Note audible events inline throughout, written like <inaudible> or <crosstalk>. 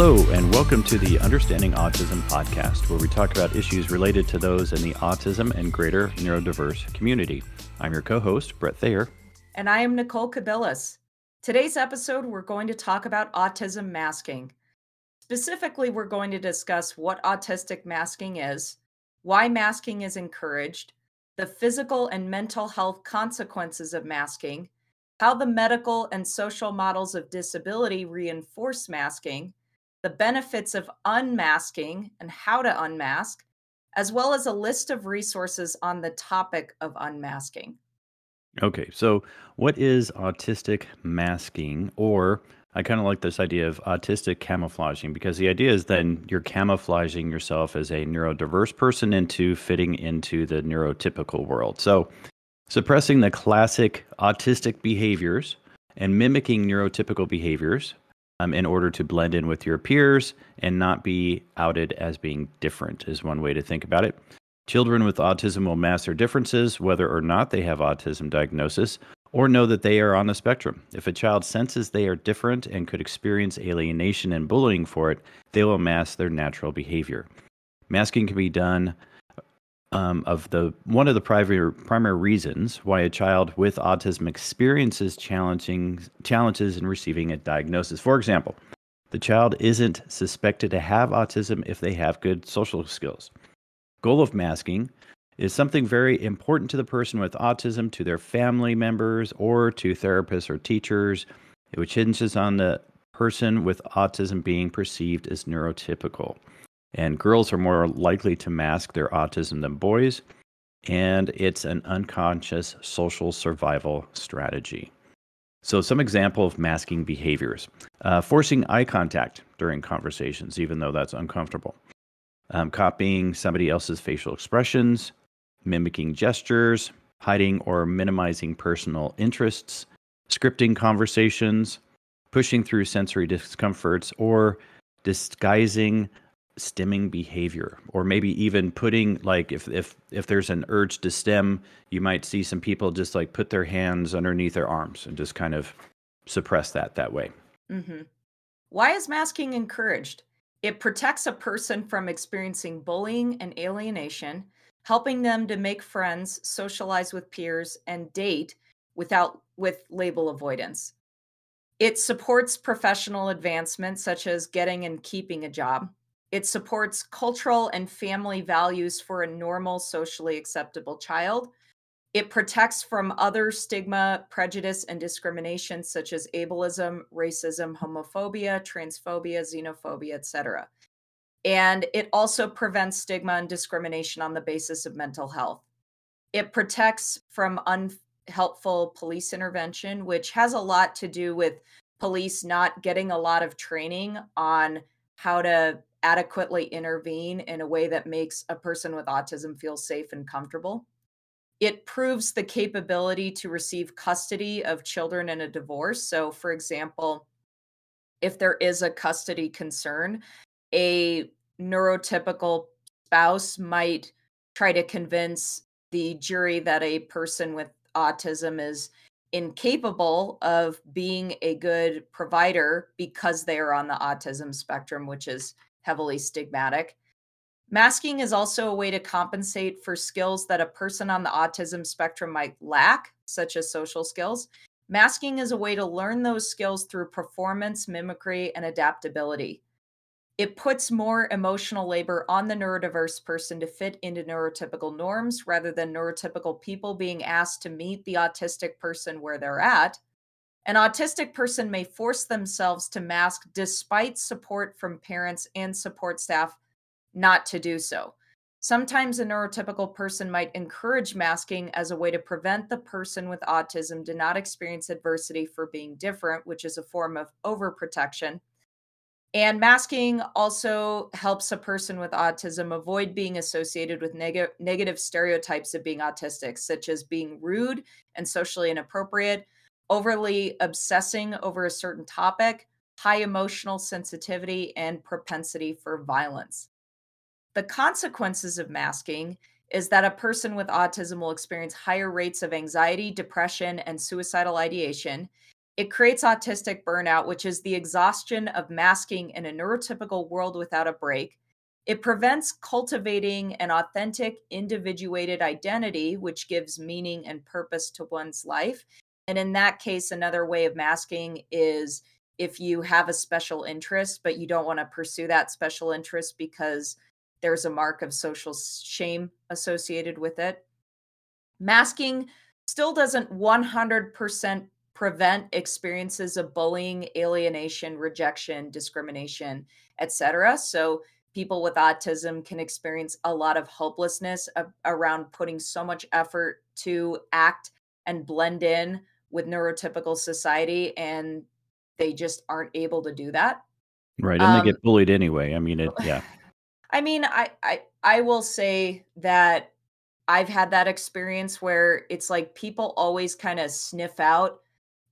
Hello, and welcome to the Understanding Autism podcast, where we talk about issues related to those in the autism and greater neurodiverse community. I'm your co host, Brett Thayer. And I am Nicole Cabillas. Today's episode, we're going to talk about autism masking. Specifically, we're going to discuss what autistic masking is, why masking is encouraged, the physical and mental health consequences of masking, how the medical and social models of disability reinforce masking, the benefits of unmasking and how to unmask, as well as a list of resources on the topic of unmasking. Okay, so what is autistic masking? Or I kind of like this idea of autistic camouflaging because the idea is then you're camouflaging yourself as a neurodiverse person into fitting into the neurotypical world. So suppressing the classic autistic behaviors and mimicking neurotypical behaviors um, in order to blend in with your peers and not be outed as being different, is one way to think about it. Children with autism will mask their differences, whether or not they have autism diagnosis, or know that they are on the spectrum. If a child senses they are different and could experience alienation and bullying for it, they will mask their natural behavior. Masking can be done um, of the one of the primary primary reasons why a child with autism experiences challenging challenges in receiving a diagnosis. For example, the child isn't suspected to have autism if they have good social skills. Goal of masking is something very important to the person with autism, to their family members, or to therapists or teachers, which hinges on the person with autism being perceived as neurotypical. And girls are more likely to mask their autism than boys. And it's an unconscious social survival strategy. So, some example of masking behaviors uh, forcing eye contact during conversations, even though that's uncomfortable, um, copying somebody else's facial expressions, mimicking gestures, hiding or minimizing personal interests, scripting conversations, pushing through sensory discomforts, or disguising stimming behavior or maybe even putting like if if if there's an urge to stim you might see some people just like put their hands underneath their arms and just kind of suppress that that way. Mm-hmm. why is masking encouraged? It protects a person from experiencing bullying and alienation helping them to make friends socialize with peers and date without with label avoidance. It supports professional advancement such as getting and keeping a job it supports cultural and family values for a normal, socially acceptable child. It protects from other stigma, prejudice, and discrimination such as ableism, racism, homophobia, transphobia, xenophobia, etc. And it also prevents stigma and discrimination on the basis of mental health. It protects from unhelpful police intervention, which has a lot to do with police not getting a lot of training on how to adequately intervene in a way that makes a person with autism feel safe and comfortable. It proves the capability to receive custody of children in a divorce. So, for example, if there is a custody concern, a neurotypical spouse might try to convince the jury that a person with autism is incapable of being a good provider because they are on the autism spectrum, which is heavily stigmatic. Masking is also a way to compensate for skills that a person on the autism spectrum might lack, such as social skills. Masking is a way to learn those skills through performance, mimicry, and adaptability. It puts more emotional labor on the neurodiverse person to fit into neurotypical norms rather than neurotypical people being asked to meet the autistic person where they're at. An autistic person may force themselves to mask despite support from parents and support staff not to do so. Sometimes a neurotypical person might encourage masking as a way to prevent the person with autism to not experience adversity for being different, which is a form of overprotection. And masking also helps a person with autism avoid being associated with neg- negative stereotypes of being autistic, such as being rude and socially inappropriate, overly obsessing over a certain topic, high emotional sensitivity, and propensity for violence. The consequences of masking is that a person with autism will experience higher rates of anxiety, depression, and suicidal ideation. It creates autistic burnout, which is the exhaustion of masking in a neurotypical world without a break. It prevents cultivating an authentic, individuated identity, which gives meaning and purpose to one's life. And in that case, another way of masking is if you have a special interest, but you don't want to pursue that special interest because there's a mark of social shame associated with it. Masking still doesn't 100% prevent experiences of bullying, alienation, rejection, discrimination, etc. So people with autism can experience a lot of hopelessness around putting so much effort to act and blend in with neurotypical society and they just aren't able to do that. Right, and um, they get bullied anyway. I mean it <laughs> yeah. I mean, I I I will say that I've had that experience where it's like people always kind of sniff out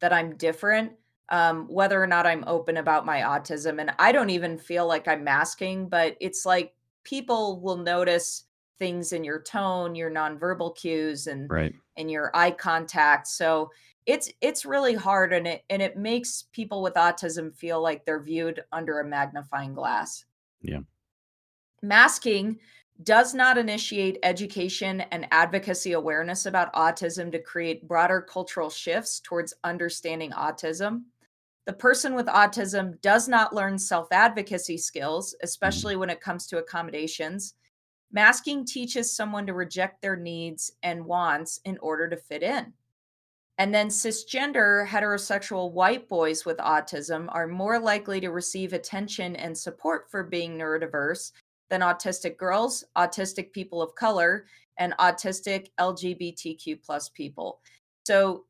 that I'm different, um, whether or not I'm open about my autism. And I don't even feel like I'm masking, but it's like people will notice things in your tone, your nonverbal cues, and right. and your eye contact. So it's it's really hard, and it and it makes people with autism feel like they're viewed under a magnifying glass. Yeah. Masking does not initiate education and advocacy awareness about autism to create broader cultural shifts towards understanding autism. The person with autism does not learn self advocacy skills, mm. especially when it comes to accommodations. Masking teaches someone to reject their needs and wants in order to fit in. And then cisgender heterosexual white boys with autism are more likely to receive attention and support for being neurodiverse than autistic girls, autistic people of color, and autistic LGBTQ plus people. So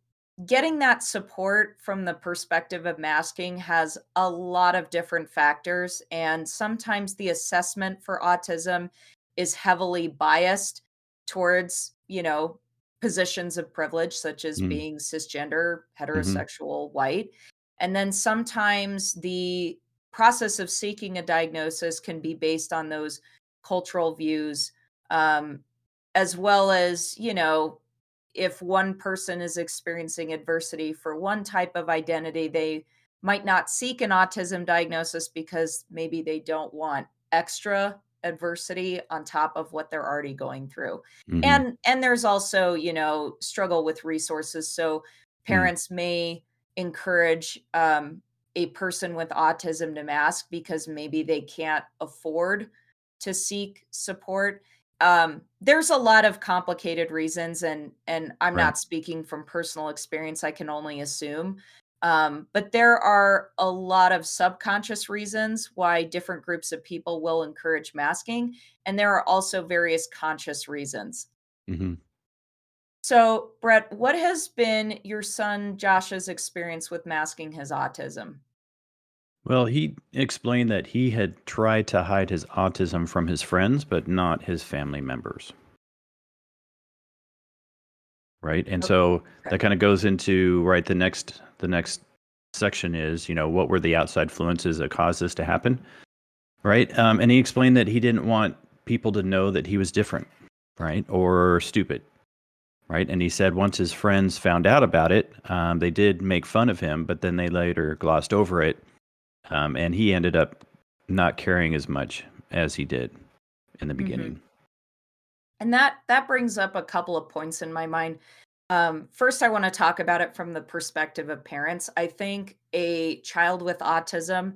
getting that support from the perspective of masking has a lot of different factors and sometimes the assessment for autism is heavily biased towards you know positions of privilege such as mm. being cisgender mm-hmm. heterosexual mm-hmm. white and then sometimes the process of seeking a diagnosis can be based on those cultural views um, as well as you know if one person is experiencing adversity for one type of identity they might not seek an autism diagnosis because maybe they don't want extra adversity on top of what they're already going through mm-hmm. and and there's also you know struggle with resources so mm. parents mm may encourage um, a person with autism to mask because maybe they can't afford to seek support um, there's a lot of complicated reasons and and i'm right. not speaking from personal experience i can only assume um, but there are a lot of subconscious reasons why different groups of people will encourage masking and there are also various conscious reasons mm-hmm. so brett what has been your son josh's experience with masking his autism well, he explained that he had tried to hide his autism from his friends, but not his family members. Right? And so that kind of goes into right the next the next section is, you know, what were the outside influences that caused this to happen? Right? Um, and he explained that he didn't want people to know that he was different, right? Or stupid. Right. And he said once his friends found out about it, um, they did make fun of him, but then they later glossed over it um, and he ended up not caring as much as he did in the mm-hmm. beginning. Mm-hmm. And that that brings up a couple of points in my mind. Um, first, I want to talk about it from the perspective of parents. I think a child with autism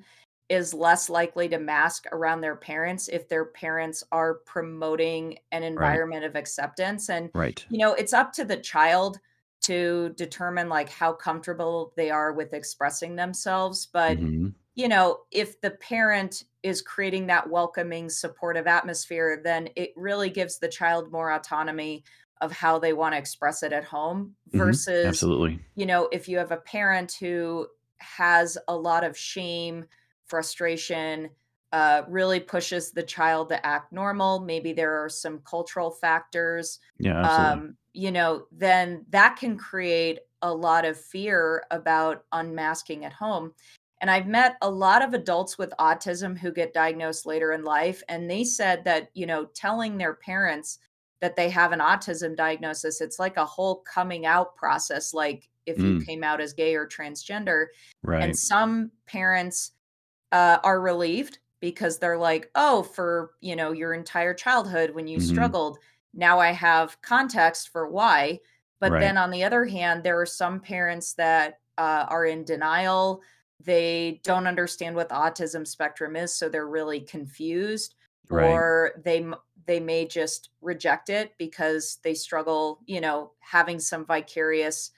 is less likely to mask around their parents if their parents are promoting an environment right. of acceptance. And right. you know, it's up to the child to determine like how comfortable they are with expressing themselves. But mm-hmm you know, if the parent is creating that welcoming, supportive atmosphere, then it really gives the child more autonomy of how they want to express it at home versus mm-hmm. absolutely you know if you have a parent who has a lot of shame frustration uh, really pushes the child to act normal maybe there are some cultural factors yeah absolutely. um, you know then that can create a lot of fear about unmasking at home and I've met a lot of adults with autism who get diagnosed later in life. And they said that, you know, telling their parents that they have an autism diagnosis, it's like a whole coming out process. Like if you Mm, came out as gay or transgender. right And some parents uh, are relieved because they're like, oh, for you know your entire childhood when you hmm struggled, now I have context for why. But Right. then on the other hand, there are some parents that uh, are in denial. They don't understand what the autism spectrum is, so they're really confused, Right. or they they may just reject it because they struggle, you know, having some vicarious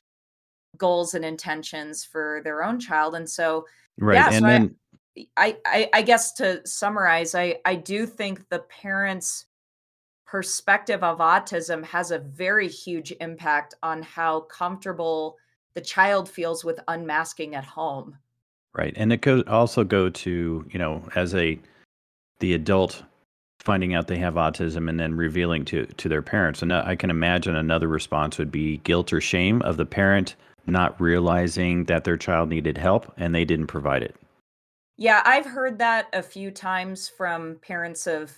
goals and intentions for their own child. And so, Right. yeah, so And I then I I I guess to summarize, I I do think the parents' perspective of autism has a very huge impact on how comfortable the child feels with unmasking at home. right. And it could also go to, you know, as a the adult finding out they have autism and then revealing to to their parents. And I can imagine another response would be guilt or shame of the parent not realizing that their child needed help and they didn't provide it. Yeah, I've heard that a few times from parents of,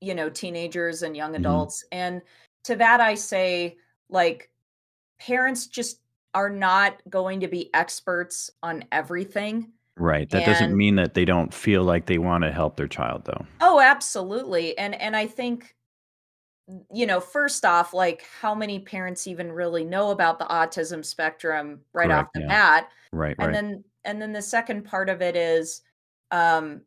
you know, teenagers and young hmm adults. And to that I say, like, parents just are not going to be experts on everything. Right. That doesn't mean that they don't feel like they want to help their child though. oh, absolutely. And and I think you know, first off, like how many parents even really know about the autism spectrum right off the Yeah. bat? Right, And right. then and then the second part of it is um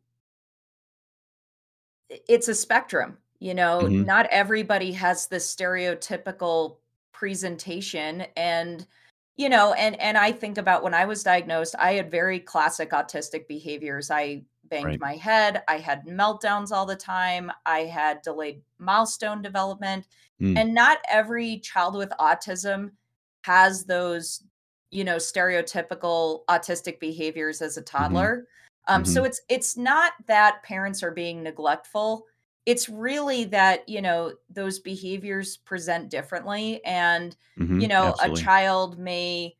it's a spectrum. You know, hmm not everybody has the stereotypical presentation and you know, and and I think about when I was diagnosed, I had very classic autistic behaviors. I banged Right. my head, I had meltdowns all the time, I had delayed milestone development, Mm. and not every child with autism has those, you know, stereotypical autistic behaviors as a hmm toddler. Um, so hmm it's it's not that parents are being neglectful. It's really that, you know, those behaviors present differently. And, hmm you know, a child may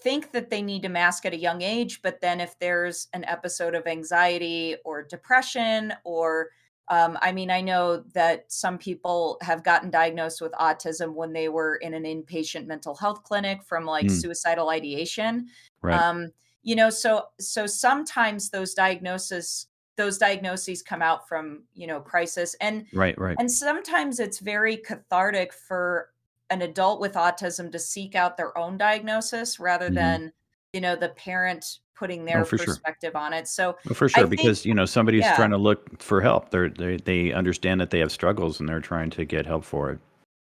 think that they need to mask at a young age, but then if there's an episode of anxiety or depression, or um, I mean, I know that some people have gotten diagnosed with autism when they were in an inpatient mental health clinic from like Mm. suicidal ideation. Right. Um, you know, so so sometimes those diagnoses those diagnoses come out from you know crisis and Right, right. and sometimes it's very cathartic for an adult with autism to seek out their own diagnosis rather hmm than, you know, the parent putting Oh, their sure. perspective on it. So Oh, for I sure, think, because, you know, somebody's yeah, trying to look for help. They're they they understand that they have struggles and they're trying to get help for it.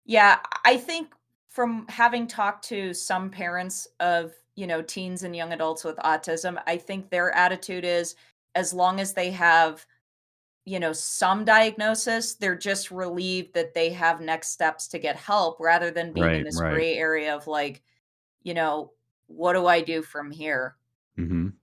yeah, I think from having talked to some parents of, you know, teens and young adults with autism, I think their attitude is as long as they have you know, some diagnosis, they're just relieved that they have next steps to get help rather than being in this right. gray area of like, you know, what do I do from here? Mhm.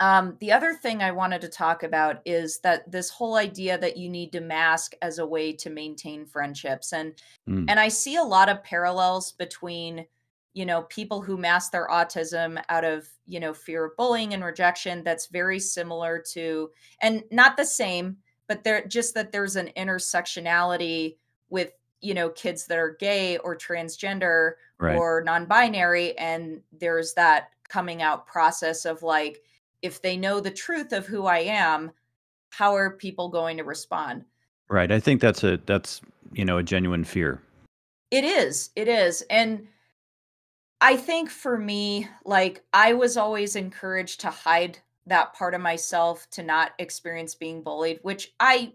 Um, the other thing I wanted to talk about is that this whole idea that you need to mask as a way to maintain friendships. And Mm. and I see a lot of parallels between, you know, people who mask their autism out of, you know, fear of bullying and rejection that's very similar to and not the same, but there just that there's an intersectionality with, you know, kids that are gay or transgender Right. or non-binary and there's that coming out process of like if they know the truth of who I am, how are people going to respond? Right. I think that's a that's, you know, a genuine fear. It is. It is. And I think for me, like I was always encouraged to hide that part of myself to not experience being bullied, which I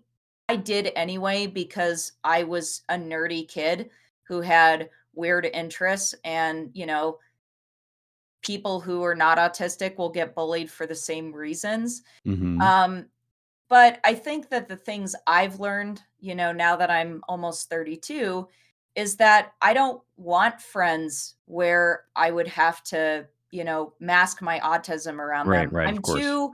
I did anyway because I was a nerdy kid who had weird interests and, you know, people who are not autistic will get bullied for the same reasons. Mhm. Um But I think that the things I've learned, you know, now that I'm almost 32, is that I don't want friends where I would have to, you know, mask my autism around Right, them. right, I'm too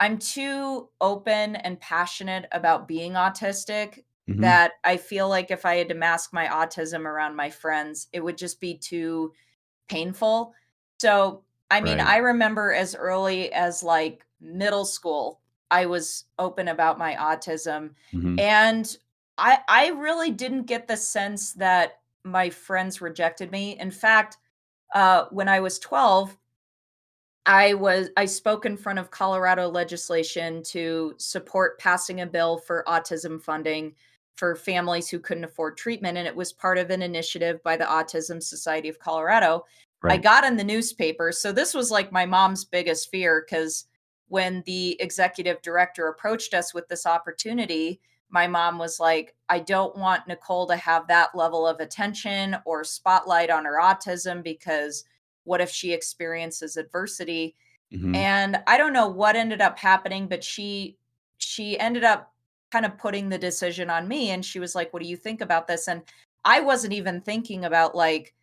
I'm too open and passionate about being autistic Mhm. that I feel like if I had to mask my autism around my friends, it would just be too painful. So, I mean, Right. I remember as early as like middle school, I was open about my autism Mhm. and I I really didn't get the sense that my friends rejected me. In fact, uh, when I was 12, I was I spoke in front of Colorado legislation to support passing a bill for autism funding for families who couldn't afford treatment and it was part of an initiative by the Autism Society of Colorado. Right. I got in the newspaper. So this was like my mom's biggest fear cuz when the executive director approached us with this opportunity, my mom was like, I don't want Nicole to have that level of attention or spotlight on her autism because what if she experiences adversity? Mm-hmm. And I don't know what ended up happening, but she she ended up kind of putting the decision on me and she was like, "What do you think about this?" And I wasn't even thinking about like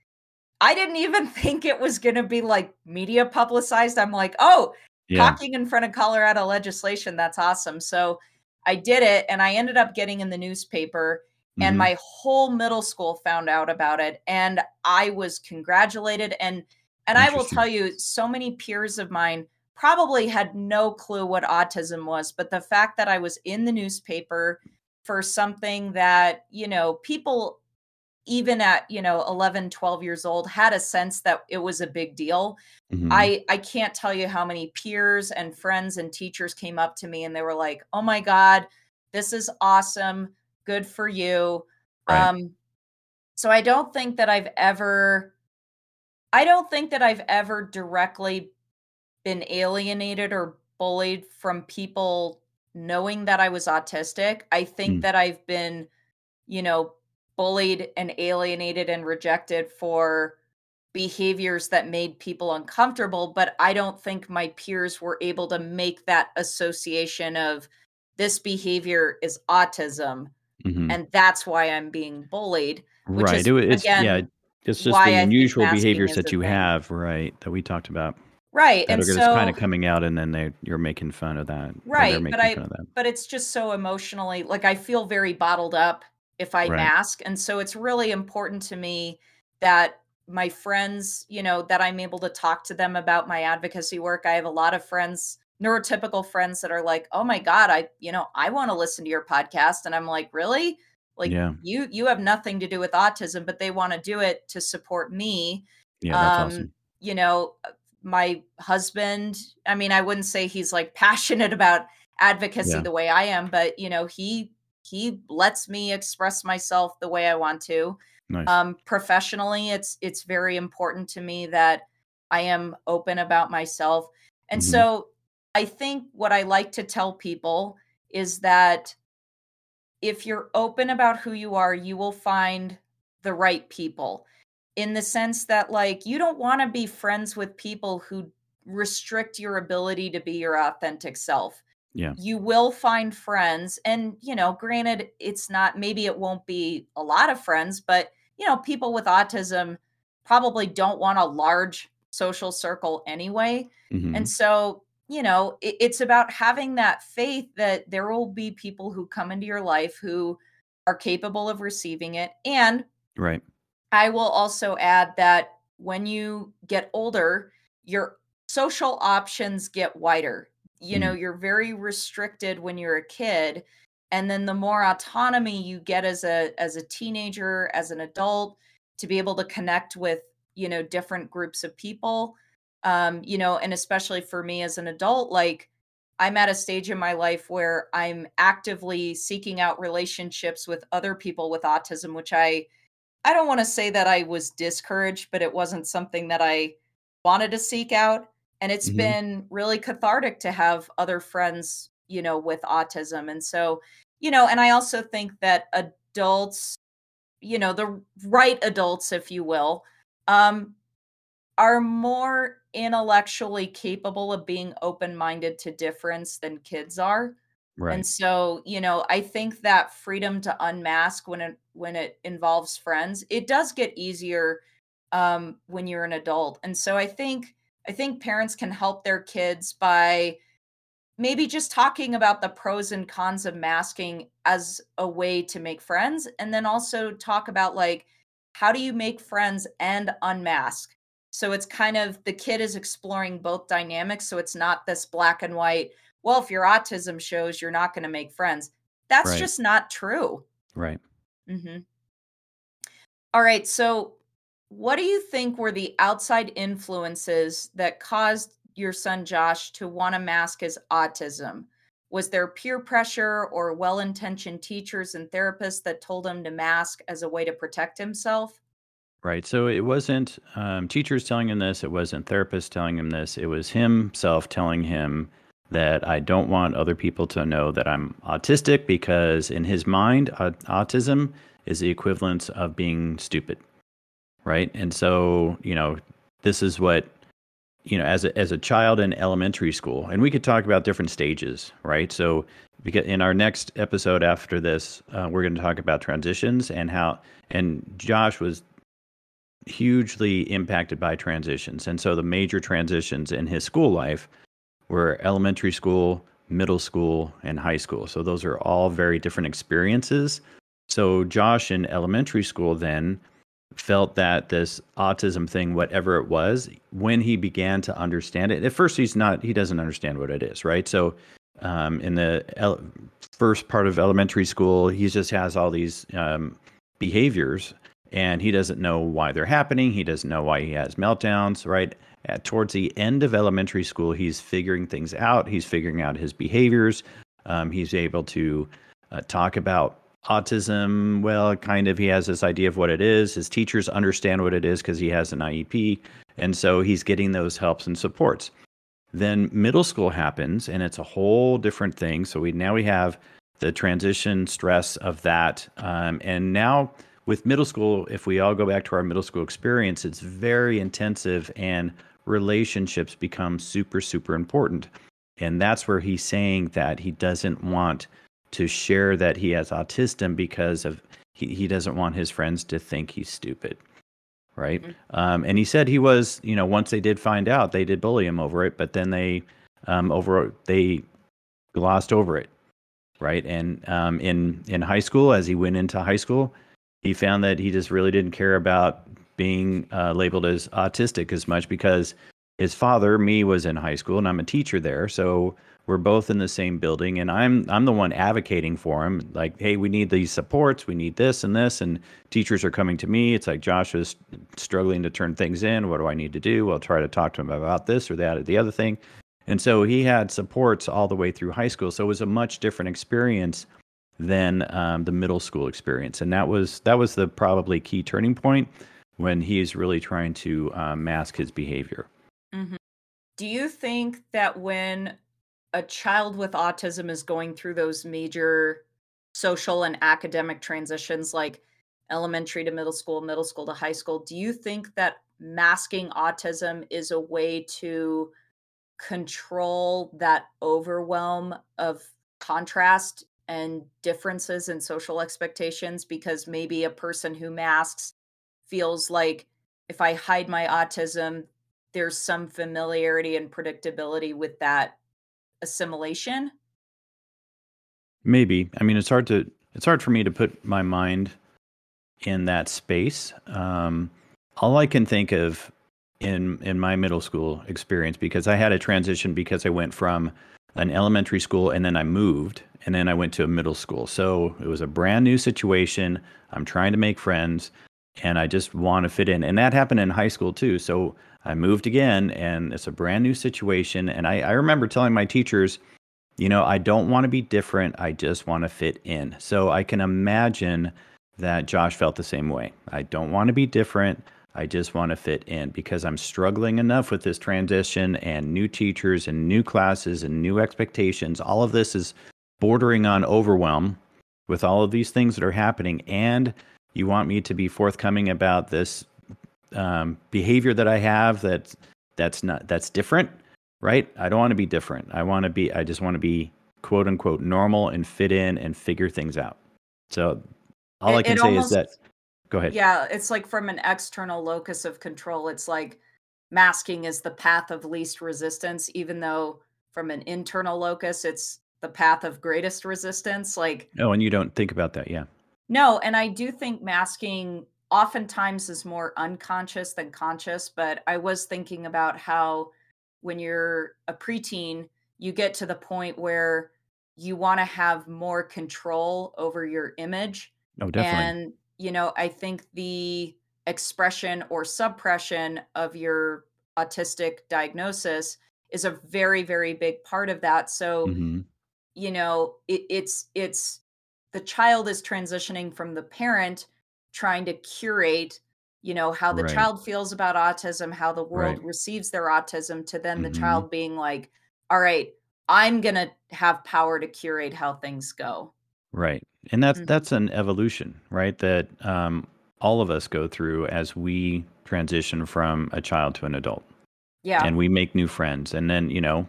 I didn't even <laughs> think it was going to be like media publicized. I'm like, "Oh, yeah. talking in front of Colorado legislation, that's awesome." So I did it and I ended up getting in the newspaper mm-hmm. and my whole middle school found out about it and I was congratulated and and I will tell you so many peers of mine probably had no clue what autism was but the fact that I was in the newspaper for something that you know people even at you know 11 12 years old had a sense that it was a big deal mm-hmm. i i can't tell you how many peers and friends and teachers came up to me and they were like oh my god this is awesome good for you right. um so i don't think that i've ever i don't think that i've ever directly been alienated or bullied from people knowing that i was autistic i think mm. that i've been you know bullied and alienated and rejected for behaviors that made people uncomfortable but i don't think my peers were able to make that association of this behavior is autism mm-hmm. and that's why i'm being bullied right is, it's again, yeah it's just the unusual behaviors that you have right that we talked about right that and are so, kind of coming out and then they you're making fun of that right but i but it's just so emotionally like i feel very bottled up if I right. mask. And so it's really important to me that my friends, you know, that I'm able to talk to them about my advocacy work. I have a lot of friends, neurotypical friends that are like, "Oh my god, I, you know, I want to listen to your podcast." And I'm like, "Really?" Like yeah. you you have nothing to do with autism, but they want to do it to support me. Yeah, that's um, awesome. You know, my husband, I mean, I wouldn't say he's like <laughs> passionate about advocacy yeah. the way I am, but you know, he he lets me express myself the way I want to. Nice. Um, professionally, it's it's very important to me that I am open about myself. And mm-hmm. so I think what I like to tell people is that if you're open about who you are, you will find the right people in the sense that like you don't want to be friends with people who restrict your ability to be your authentic self yeah. you will find friends and you know granted it's not maybe it won't be a lot of friends but you know people with autism probably don't want a large social circle anyway mm-hmm. and so you know it, it's about having that faith that there will be people who come into your life who are capable of receiving it and right. I will also add that when you get older your social options get wider you know mm. you're very restricted when you're a kid and then the more autonomy you get as a as a teenager as an adult to be able to connect with you know different groups of people um you know and especially for me as an adult like i'm at a stage in my life where i'm actively seeking out relationships with other people with autism which i i don't want to say that i was discouraged but it wasn't something that i wanted to seek out and it's mm-hmm. been really cathartic to have other friends you know with autism and so you know and i also think that adults you know the right adults if you will um are more intellectually capable of being open-minded to difference than kids are right. and so you know i think that freedom to unmask when it when it involves friends it does get easier um when you're an adult and so i think I think parents can help their kids by maybe just talking about the pros and cons of masking as a way to make friends and then also talk about like how do you make friends and unmask so it's kind of the kid is exploring both dynamics so it's not this black and white well if your autism shows you're not going to make friends that's right. just not true right mm-hmm. All right so What do you think were the outside influences that caused your son Josh to want to mask his autism? Was there peer pressure or well intentioned teachers and therapists that told him to mask as a way to protect himself? Right. So it wasn't um, teachers telling him this. It wasn't therapists telling him this. It was himself telling him that I don't want other people to know that I'm autistic because in his mind, autism is the equivalent of being stupid. Right. And so, you know, this is what you know as a, as a child in elementary school and we could talk about different stages right? So because in our next episode after this uh, we're going to talk about transitions and how and josh was hugely impacted by transitions. And so the major transitions in his school life were elementary school middle school and high school. So those are all very different experiences. So josh in elementary school then felt that this autism thing, whatever it was, when he began to understand it, at first he's not, he doesn't understand what it is, right? So um, in the el- first part of elementary school, he just has all these um, behaviors and he doesn't know why they're happening. He doesn't know why he has meltdowns, right? At, towards the end of elementary school, he's figuring things out. He's figuring out his behaviors. Um, he's able to uh, talk about autism, well, kind of, he has this idea of what it is. His teachers understand what it is because he has an IEP. And so he's getting those helps and supports. Then middle school happens and it's a whole different thing. So we now we have the transition stress of that. Um, and now with middle school, if we all go back to our middle school experience, it's very intensive and relationships become super, super important. And that's where he's saying that he doesn't want to share that he has autism because of he, he doesn't want his friends to think he's stupid right? Mm-hmm. um, and he said he was you know once they did find out they did bully him over it but then they um, over they glossed over it right? And um, in in high school as he went into high school he found that he just really didn't care about being uh, labeled as autistic as much because his father me was in high school and i'm a teacher there. So we're both in the same building and i'm i'm the one advocating for him like hey we need these supports we need this and this and teachers are coming to me. It's like josh is struggling to turn things in. What do i need to do? I'll try to talk to him about this or that or the other thing. And so he had supports all the way through high school. So it was a much different experience than um, the middle school experience. And that was that was the probably key turning point when he's really trying to um, mask his behavior. Mm-hmm. do you think that when a child with autism is going through those major social and academic transitions like elementary to middle school, middle school to high school, do you think that masking autism is a way to control that overwhelm of contrast and differences in social expectations? Because maybe a person who masks feels like if I hide my autism, there's some familiarity and predictability with that assimilation? Maybe. I mean, it's hard to it's hard for me to put my mind in that space. Um, all I can think of in in my middle school experience because I had a transition because I went from an elementary school and then I moved and then I went to a middle school. So it was a brand new situation. I'm trying to make friends and I just want to fit in. And that happened in high school too. So I moved again and it's a brand new situation. And I, I remember telling my teachers, you know, I don't want to be different. I just want to fit in. So I can imagine that Josh felt the same way. I don't want to be different. I just want to fit in because I'm struggling enough with this transition and new teachers and new classes and new expectations. All of this is bordering on overwhelm with all of these things that are happening. And you want me to be forthcoming about this um, behavior that I have that's that's not that's different, right? I don't want to be different. I want to be. I just want to be quote unquote normal and fit in and figure things out. So all it, I can say almost, is that. Go ahead. Yeah, it's like from an external locus of control. It's like masking is the path of least resistance, even though from an internal locus, it's the path of greatest resistance. Like oh, and you don't think about that, yeah. No, and I do think masking oftentimes is more unconscious than conscious, but I was thinking about how when you're a preteen, you get to the point where you want to have more control over your image. Oh, definitely. And, you know, I think the expression or suppression of your autistic diagnosis is a very very big part of that so hmm you know it, it's it's the child is transitioning from the parent trying to curate you know how the Right. child feels about autism how the world Right. receives their autism to then the hmm child being like all right i'm gonna have power to curate how things go Right. And that's Mhm. that's an evolution, right? That um, all of us go through as we transition from a child to an adult, yeah and we make new friends. And then, you know,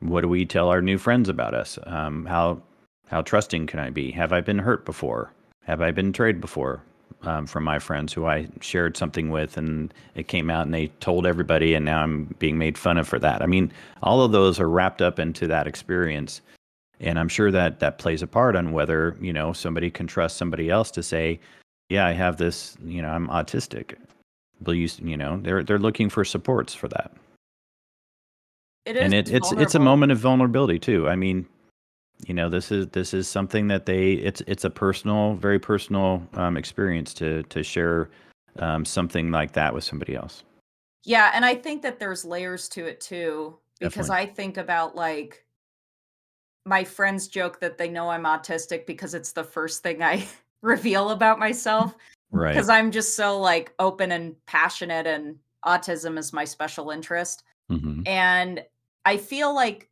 what do we tell our new friends about us? Um, how how trusting can I be? Have I been hurt before? Have I been betrayed before? Um, from my friends who I shared something with, and it came out, and they told everybody, and now I'm being made fun of for that. I mean, all of those are wrapped up into that experience and i'm sure that that plays a part on whether you know somebody can trust somebody else to say yeah i have this you know i'm autistic will you you know they're they're looking for supports for that it is and it, it's it's a moment of vulnerability too i mean you know this is this is something that they it's it's a personal very personal um, experience to to share um, something like that with somebody else. Yeah, and I think that there's layers to it too because definitely. I think about like my friends joke that they know I'm autistic because it's the first thing I <laughs> reveal about myself right. because I'm just so like open and passionate and autism is my special interest. hmm And I feel like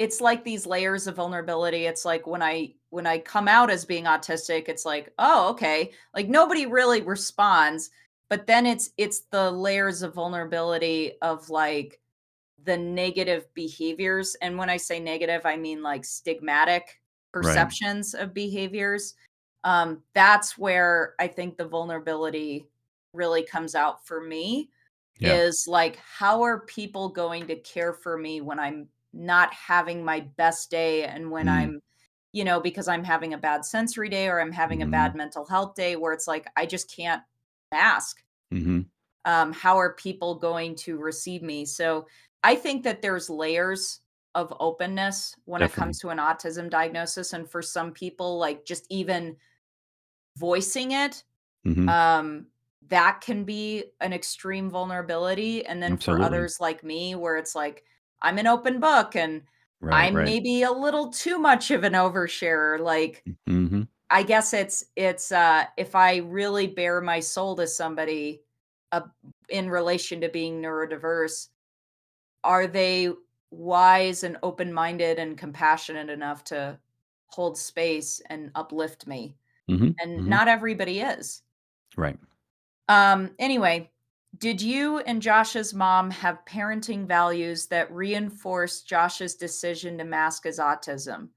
it's like these layers of vulnerability. It's like when I when I come out as being autistic, it's like, oh, okay. Like nobody really responds, but then it's it's the layers of vulnerability of like the negative behaviors. And when I say negative, I mean like stigmatic right perceptions of behaviors. Um, that's where I think the vulnerability really comes out for me yeah is like how are people going to care for me when I'm not having my best day and when mm-hmm. I'm you know because I'm having a bad sensory day or I'm having a Mm-hmm. bad mental health day where it's like I just can't ask Mm-hmm. um how are people going to receive me so I think that there's layers of openness when it comes to an autism diagnosis and for some people like just even voicing it hmm um, that can be an extreme vulnerability. And then for others like me, where it's like, I'm an open book and right I'm right maybe a little too much of an oversharer. Like, hmm I guess it's, it's, uh, if I really bare my soul to somebody uh, in relation to being neurodiverse, are they wise and open minded and compassionate enough to hold space and uplift me? hmm And hmm not everybody is. right Um, anyway, did you and Josh's mom have parenting values that reinforced Josh's decision to mask his autism?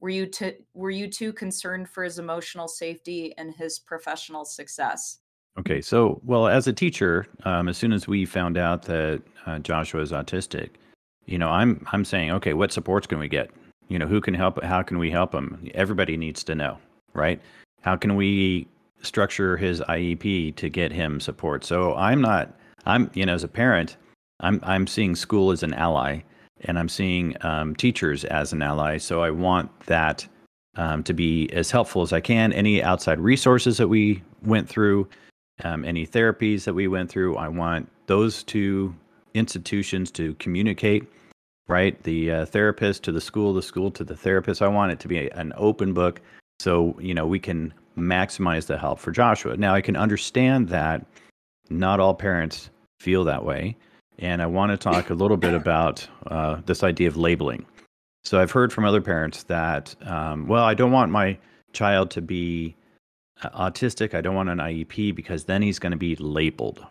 Were you to, were you too concerned for his emotional safety and his professional success? Okay, so well, as a teacher, um, as soon as we found out that uh, Joshua is autistic, you know, I'm I'm saying, okay, what supports can we get? You know, who can help? How can we help him? Everybody needs to know, right? How can we structure his IEP to get him support? So I'm not, I'm you know, as a parent, I'm I'm seeing school as an ally, and I'm seeing um, teachers as an ally. So I want that um, to be as helpful as I can. Any outside resources that we went through um, any therapies that we went through. I want those two institutions to communicate, right? The uh, therapist to the school, the school to the therapist. I want it to be an open book so, you know, we can maximize the help for Joshua. Now, I can understand that not all parents feel that way. And I want to talk a little bit about uh, this idea of labeling. So I've heard from other parents that, um, well, I don't want my child to be uh, autistic. I don't want an IEP because then he's going to be labeled.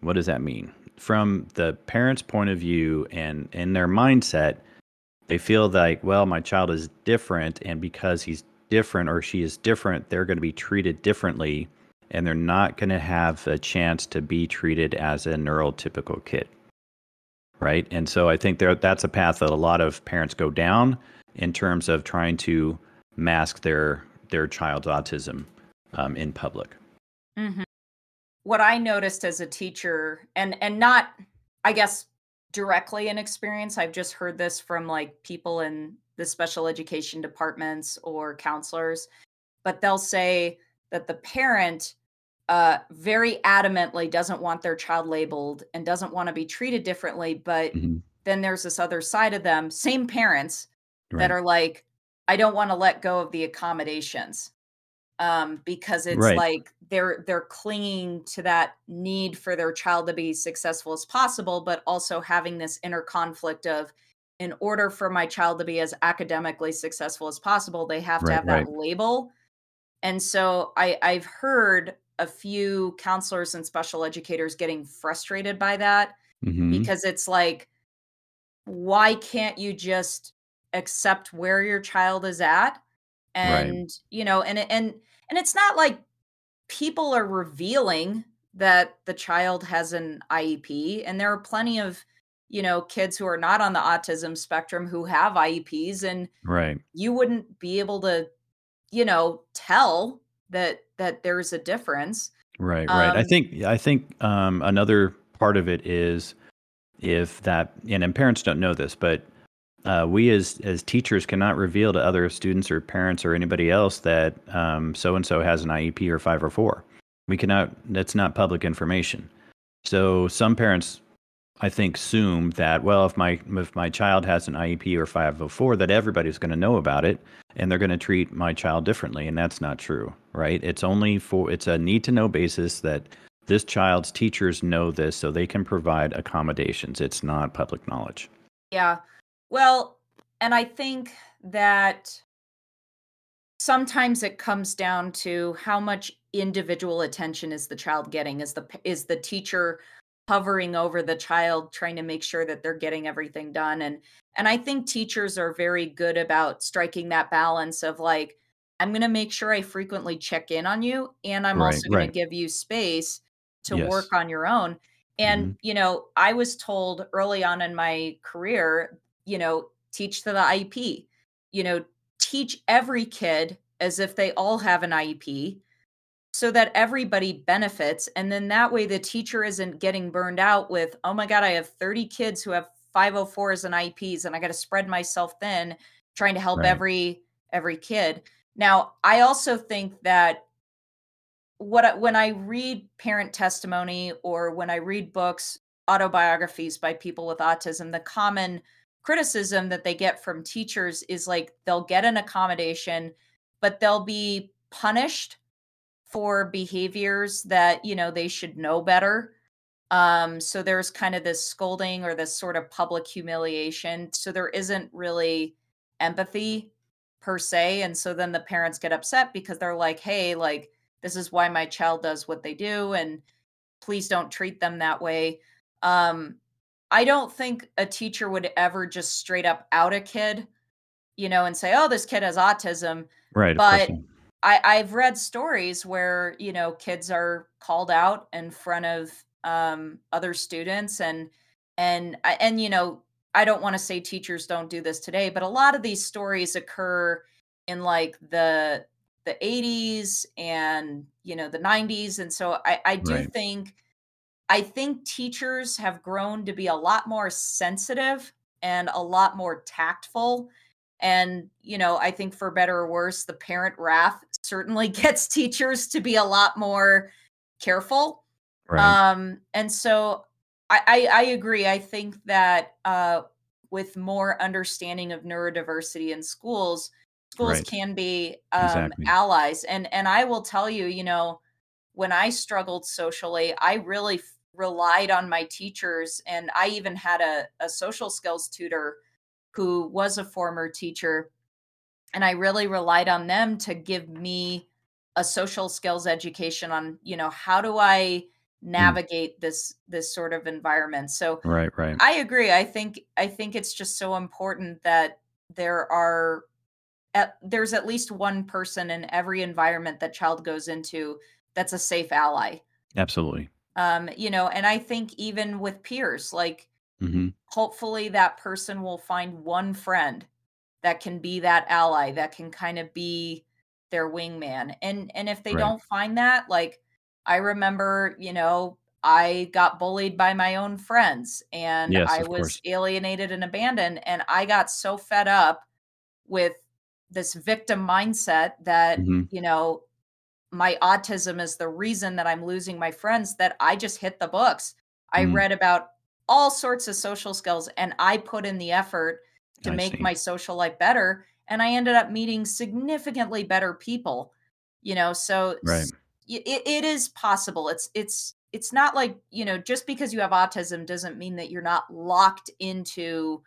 What does that mean? From the parent's point of view and in their mindset, they feel like, well, my child is different, and because he's different or she is different, they're going to be treated differently, and they're not going to have a chance to be treated as a neurotypical kid. Right. And so I think there, that's a path that a lot of parents go down in terms of trying to mask their their child's autism um, in public. Mm-hmm. What I noticed as a teacher, and and not, I guess, directly in experience. I've just heard this from like people in the special education departments or counselors, but they'll say that the parent uh, very adamantly doesn't want their child labeled and doesn't want to be treated differently. But hmm then there's this other side of them, same parents that are like, I don't want to let go of the accommodations um, because it's Right. like they're they're clinging to that need for their child to be successful as possible, but also having this inner conflict of in order for my child to be as academically successful as possible, they have to have Right. that label. And so I, I've heard a few counselors and special educators getting frustrated by that hmm because it's like, why can't you just accept where your child is at? Right. And you know, and it- and and it's not like people are revealing that the child has an IEP, and there are plenty of you know kids who are not on the autism spectrum who have IEPs, and Right. you wouldn't be able to you know tell that that there's a difference. Right, right. I Um, think I think um, another part of it is if that, and, and parents don't know this, but uh, we as as teachers cannot reveal to other students or parents or anybody else that so and so has an IEP or five or four. We cannot. That's not public information. So some parents, I think, assume that well, if my if my child has an IEP or 504, that everybody's going to know about it, and they're going to treat my child differently, and that's not true, right? It's only for it's a need to know basis that this child's teachers know this, so they can provide accommodations. It's not public knowledge. Yeah. Well, and I think that sometimes it comes down to how much individual attention is the child getting is the is the teacher hovering over the child trying to make sure that they're getting everything done and and I think teachers are very good about striking that balance of like I'm going to make sure I frequently check in on you and I'm Right, also going right. to give you space to work on your own. And mm-hmm. you know, I was told early on in my career you know, teach to the IEP, you know, teach every kid as if they all have an IEP so that everybody benefits. And then that way the teacher isn't getting burned out with, oh my God, I have 30 kids who have 504s and IEPs and I got to spread myself thin trying to help Right. every every kid. Now, I also think that what I, when I read parent testimony or when I read books, autobiographies by people with autism, the common criticism that they get from teachers is like they'll get an accommodation, but they'll be punished for behaviors that, you know, they should know better. Um, so there's kind of this scolding or this sort of public humiliation. So there isn't really empathy per se. And so then the parents get upset because they're like, hey, like, this is why my child does what they do. And please don't treat them that way. Um, I don't think a teacher would ever just straight up out a kid, you know, and say, oh, this kid has autism. Right. But I, I've read stories where, you know, kids are called out in front of um, other students and, and, and, you know, I don't want to say teachers don't do this today, but a lot of these stories occur in like the, the 80s and, you know, the 90s. And so I, I do Right. think I think teachers have grown to be a lot more sensitive and a lot more tactful. And, you know, I think for better or worse, the parent wrath certainly <laughs> gets teachers to be a lot more careful. Right. Um, and so I, I, I agree. I think that uh, with more understanding of neurodiversity in schools, schools Right. can be um, Exactly. allies. And and I will tell you, you know, when I struggled socially, I really f- relied on my teachers. And I even had a, a social skills tutor who was a former teacher. And I really relied on them to give me a social skills education on, you know, how do I Mm. navigate this this sort of environment. So Right. Right. I agree. I think I think it's just so important that there are at, there's at least one person in every environment that child goes into that's a safe ally Absolutely. um you know and i think even with peers like hmm hopefully that person will find one friend that can be that ally that can kind of be their wingman and and if they Right. don't find that like i remember you know i got bullied by my own friends and Yes. i was course. alienated and abandoned and i got so fed up with this victim mindset that hmm you know my autism is the reason that I'm losing my friends that I just hit the books. I Mm, read about all sorts of social skills and I put in the effort to I make see. my social life better and I ended up meeting significantly better people. You know, so Right. it, it is possible. It's it's it's not like, you know, just because you have autism doesn't mean that you're not locked into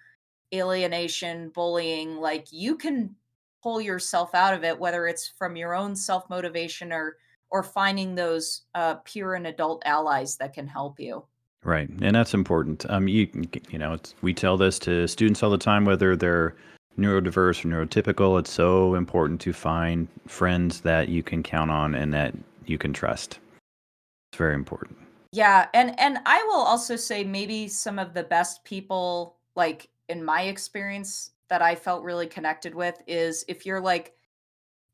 alienation, bullying, like you can pull yourself out of it whether it's from your own self-motivation or or finding those uh, peer and adult allies that can help you. Right. And that's important. Um, you you know, it's, we tell this to students all the time, whether they're neurodiverse or neurotypical. It's so important to find friends that you can count on and that you can trust. It's very important. Yeah, and and I will also say maybe some of the best people like in my experience that I felt really connected with is if you're like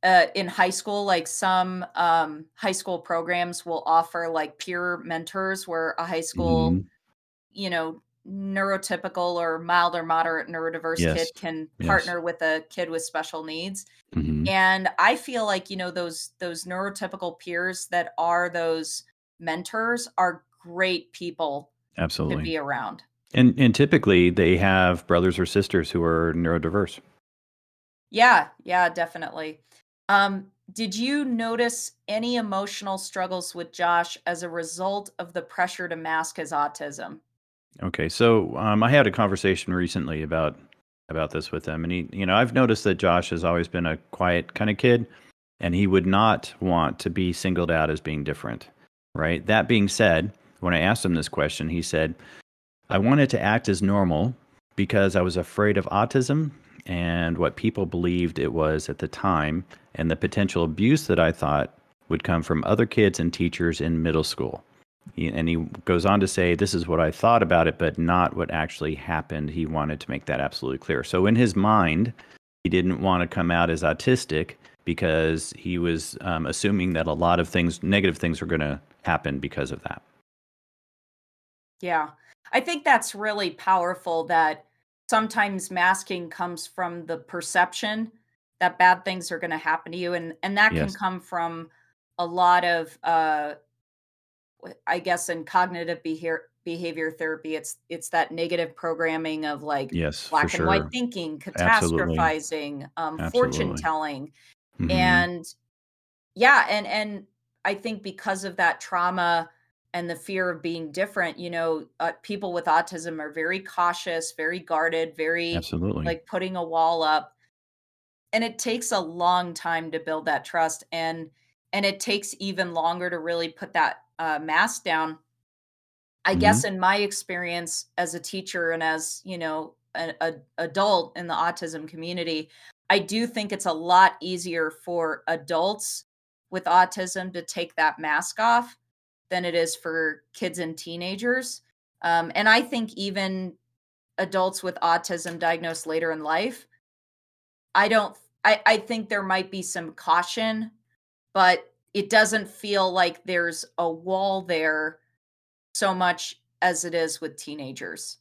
uh in high school like some um high school programs will offer like peer mentors where a high school hmm you know, neurotypical or mild or moderate neurodiverse kid Yes. can Yes. partner with a kid with special needs. hmm And I feel like, you know, those those neurotypical peers that are those mentors are great people absolutely to be around. And and typically they have brothers or sisters who are neurodiverse. Yeah, yeah, definitely. Um, did you notice any emotional struggles with Josh as a result of the pressure to mask his autism? Okay, so um, I had a conversation recently about about this with him, and he, you know, I've noticed that Josh has always been a quiet kind of kid, and he would not want to be singled out as being different, right? That being said, when I asked him this question, he said, "I wanted to act as normal because I was afraid of autism and what people believed it was at the time, and the potential abuse that I thought would come from other kids and teachers in middle school." He, and he goes on to say, This is what I thought about it, but not what actually happened. He wanted to make that absolutely clear. So, in his mind, he didn't want to come out as autistic because he was um, assuming that a lot of things, negative things, were going to happen because of that. Yeah. I think that's really powerful that sometimes masking comes from the perception that bad things are going to happen to you and and that can come from a lot of uh I guess in cognitive behavior behavior therapy it's it's that negative programming of like Yes, black and white sure. thinking, Absolutely. catastrophizing, um fortune telling hmm and yeah, and and I think because of that trauma and the fear of being different, you know, uh, people with autism are very cautious, very guarded, very Absolutely. like putting a wall up. And it takes a long time to build that trust and and it takes even longer to really put that uh, mask down. I hmm guess in my experience as a teacher and as, you know, an a, adult in the autism community, I do think it's a lot easier for adults with autism to take that mask off than it is for kids and teenagers. Um, and I think even adults with autism diagnosed later in life, I don't, I, I think there might be some caution, but it doesn't feel like there's a wall there so much as it is with teenagers.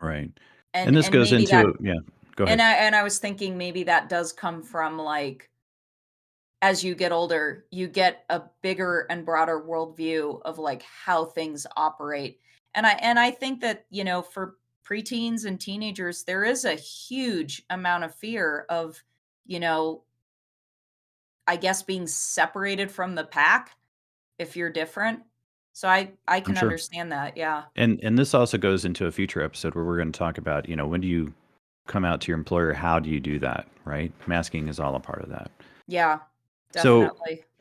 Right. And And this and goes maybe that into, yeah, go ahead. and. I and I was thinking maybe that does come from like as you get older, you get a bigger and broader worldview of like how things operate. And I and I think that, you know, for preteens and teenagers, there is a huge amount of fear of, you know, I guess being separated from the pack if you're different. So I I can sure. understand that. Yeah. And and this also goes into a future episode where we're going to talk about, you know, when do you come out to your employer? How do you do that? Right? Masking is all a part of that. Yeah. So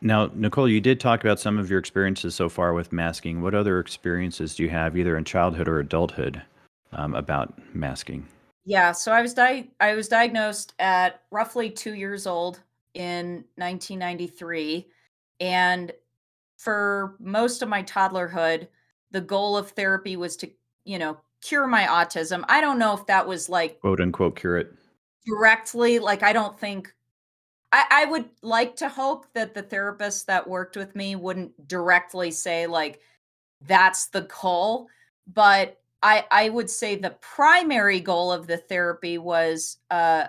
now, Nicole, you did talk about some of your experiences so far with masking. What other experiences do you have, either in childhood or adulthood, um, about masking? Yeah, so I was di- I was diagnosed at roughly 2 years old in 1993 and for most of my toddlerhood the goal of therapy was to, you know, cure my autism. I don't know if that was like Quote unquote cure it. directly like I don't think I, I would like to hope that the therapist that worked with me wouldn't directly say like that's the goal but i i would say the primary goal of the therapy was uh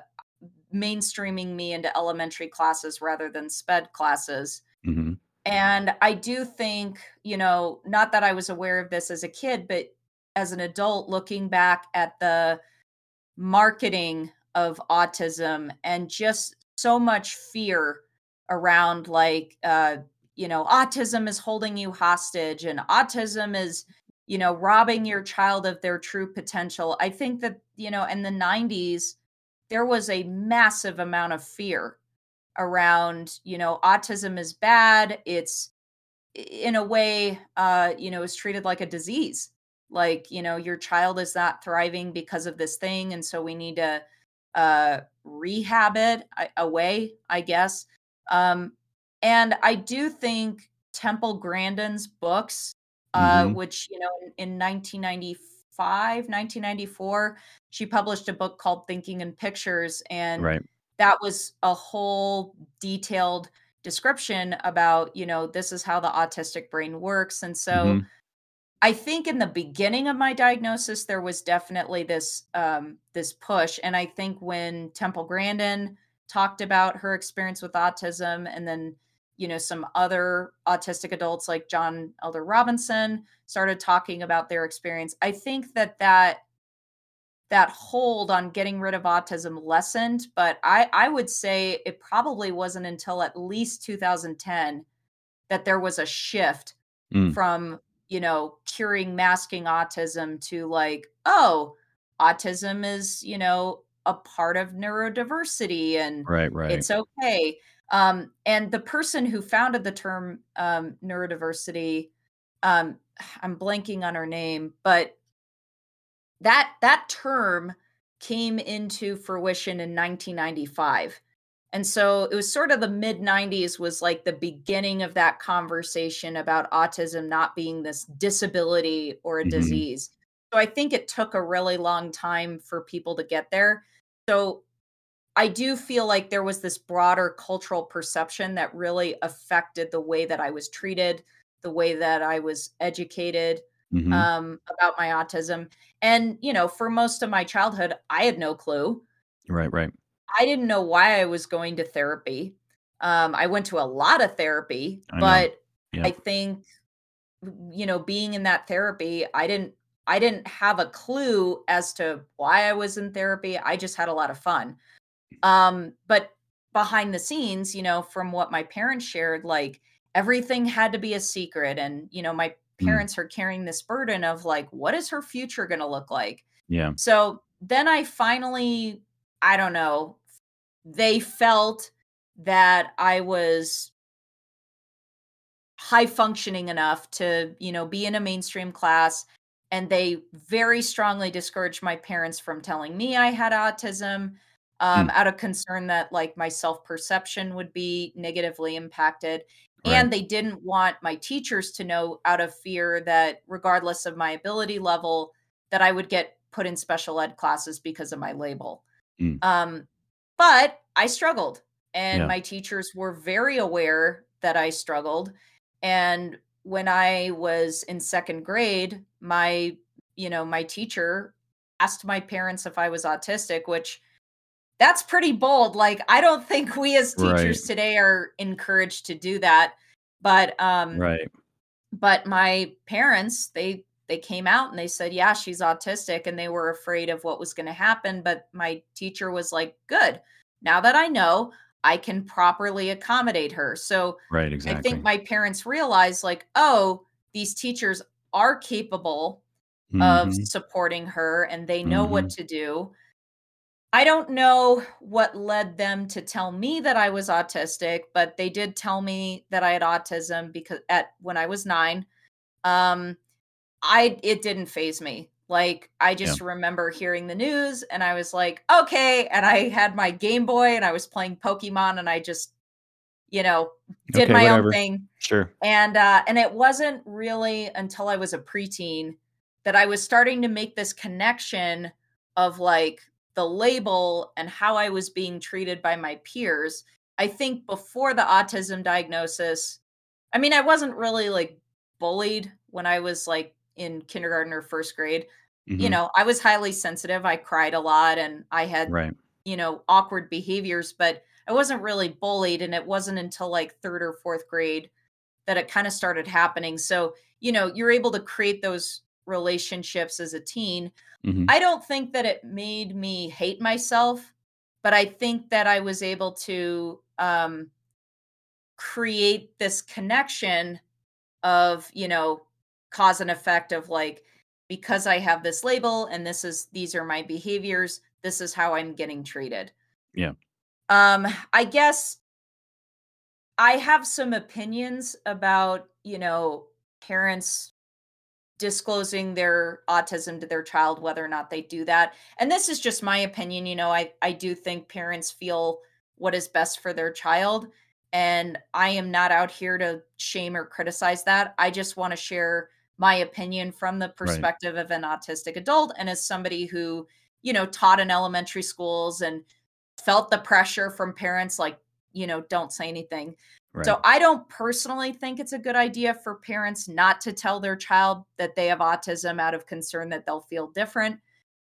mainstreaming me into elementary classes rather than sped classes. Hmm And I do think, you know, not that I was aware of this as a kid, but as an adult looking back at the marketing of autism and just so much fear around like uh you know autism is holding you hostage and autism is you know robbing your child of their true potential. I think that you know in the 90s there was a massive amount of fear around you know autism is bad it's in a way uh you know is treated like a disease. Like you know your child is not thriving because of this thing and so we need to uh rehab it away i guess um and i do think temple grandin's books uh Mm-hmm. which you know in, in 1995 1994 she published a book called thinking in pictures and Right. that was a whole detailed description about you know this is how the autistic brain works and so hmm I think in the beginning of my diagnosis, there was definitely this um, this push, and I think when Temple Grandin talked about her experience with autism, and then you know some other autistic adults like John Elder Robison started talking about their experience, I think that that that hold on getting rid of autism lessened. But I I would say it probably wasn't until at least 2010 that there was a shift Mm. from you know curing masking autism to like oh autism is you know a part of neurodiversity and Right. Right. it's okay um and the person who founded the term um neurodiversity um <sighs> i'm blanking on her name but that that term came into fruition in 1995 and so it was sort of the mid 90s was like the beginning of that conversation about autism not being this disability or a hmm disease. So I think it took a really long time for people to get there. So I do feel like there was this broader cultural perception that really affected the way that I was treated, the way that I was educated hmm um, about my autism. And, you know, for most of my childhood, I had no clue. Right. Right. I didn't know why I was going to therapy. Um, I went to a lot of therapy, I but I think you know, being in that therapy, I didn't I didn't have a clue as to why I was in therapy. I just had a lot of fun. Um, but behind the scenes, you know, from what my parents shared, like everything had to be a secret. And, you know, my Mm. parents are carrying this burden of like, what is her future going to look like? Yeah. So then I finally, I don't know, they felt that I was high functioning enough to, you know, be in a mainstream class. And they very strongly discouraged my parents from telling me I had autism um, Mm. out of concern that like my self perception would be negatively impacted. Right. And they didn't want my teachers to know out of fear that regardless of my ability level, that I would get put in special ed classes because of my label. Mm. Um, but I struggled, and Yeah. my teachers were very aware that I struggled. And when I was in second grade, my, you know, my teacher asked my parents if I was autistic, which that's pretty bold. Like, I don't think we as Right. teachers today are encouraged to do that. But um, Right. but my parents they they came out and they said yeah she's autistic and they were afraid of what was going to happen but my teacher was like good now that i know i can properly accommodate her so Right. exactly. i think my parents realized like oh these teachers are capable of hmm supporting her and they know hmm what to do I don't know what led them to tell me that I was autistic, but they did tell me that I had autism because at when I was 9. Um I it didn't phase me. Like I Yeah. just remember hearing the news and I was like, "Okay." And I had my Game Boy and I was playing Pokemon and I just, you know, did Okay. my own thing. Sure. And uh and it wasn't really until I was a preteen that I was starting to make this connection of like the label and how I was being treated by my peers. I think before the autism diagnosis, I mean, I wasn't really like bullied when I was like in kindergarten or first grade. You hmm know, I was highly sensitive. I cried a lot and I had, Right. you know, awkward behaviors, but I wasn't really bullied. And it wasn't until like third or fourth grade that it kind of started happening. So, you know, you're able to create those relationships as a teen. hmm I don't think that it made me hate myself, but I think that I was able to um, create this connection of, you know, cause and effect of like, because I have this label and this is, these are my behaviors, this is how I'm getting treated. Yeah. Um, I guess I have some opinions about, you know, parents disclosing their autism to their child whether or not they do that and this is just my opinion you know i i do think parents feel what is best for their child and i am not out here to shame or criticize that i just want to share my opinion from the Right. perspective of an autistic adult and as somebody who you know taught in elementary schools and felt the pressure from parents like you know don't say anything Right. so I don't personally think it's a good idea for parents not to tell their child that they have autism out of concern that they'll feel different.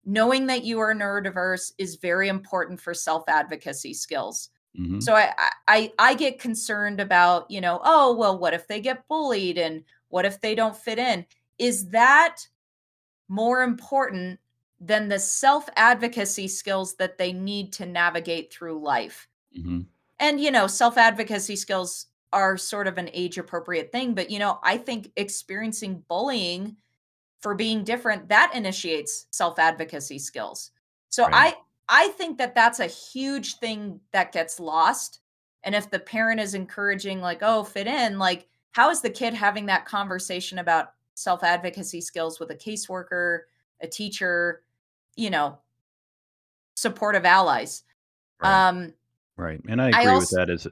Knowing that you are neurodiverse is very important for self-advocacy skills. hmm So I I I get concerned about, you know, oh, well, what if they get bullied and what if they don't fit in? Is that more important than the self-advocacy skills that they need to navigate through life? hmm and you know self-advocacy skills are sort of an age appropriate thing but you know i think experiencing bullying for being different that initiates self-advocacy skills so Right. i i think that that's a huge thing that gets lost and if the parent is encouraging like oh fit in like how is the kid having that conversation about self-advocacy skills with a caseworker a teacher you know supportive allies Right. um Right. And I I agree with also that as a,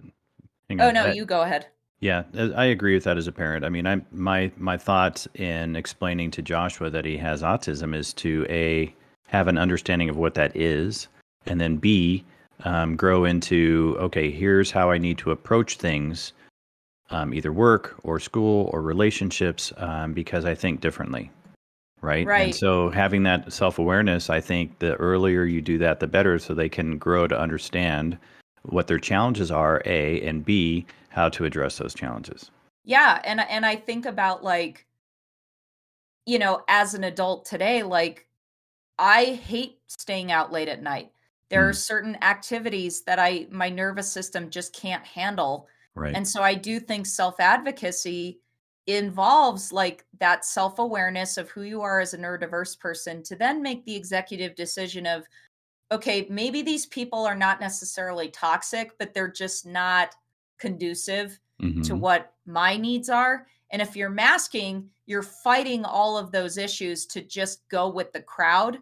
hang oh on. no I- you go ahead Yeah, I agree with that as a parent. I mean, I my my thoughts in explaining to Joshua that he has autism is to a have an understanding of what that is, and then b um, grow into okay, here's how I need to approach things, um, either work or school or relationships, um, because I think differently, right? And so having that self awareness, I think the earlier you do that, the better, so they can grow to understand what their challenges are, a and b how to address those challenges. Yeah, and and I think about like, you know, as an adult today, like I hate staying out late at night. There are Mm. certain activities that I my nervous system just can't handle. Right. And so I do think self-advocacy involves like that self-awareness of who you are as a neurodiverse person to then make the executive decision of okay, maybe these people are not necessarily toxic, but they're just not conducive to hmm what my needs are. And if you're masking, you're fighting all of those issues to just go with the crowd.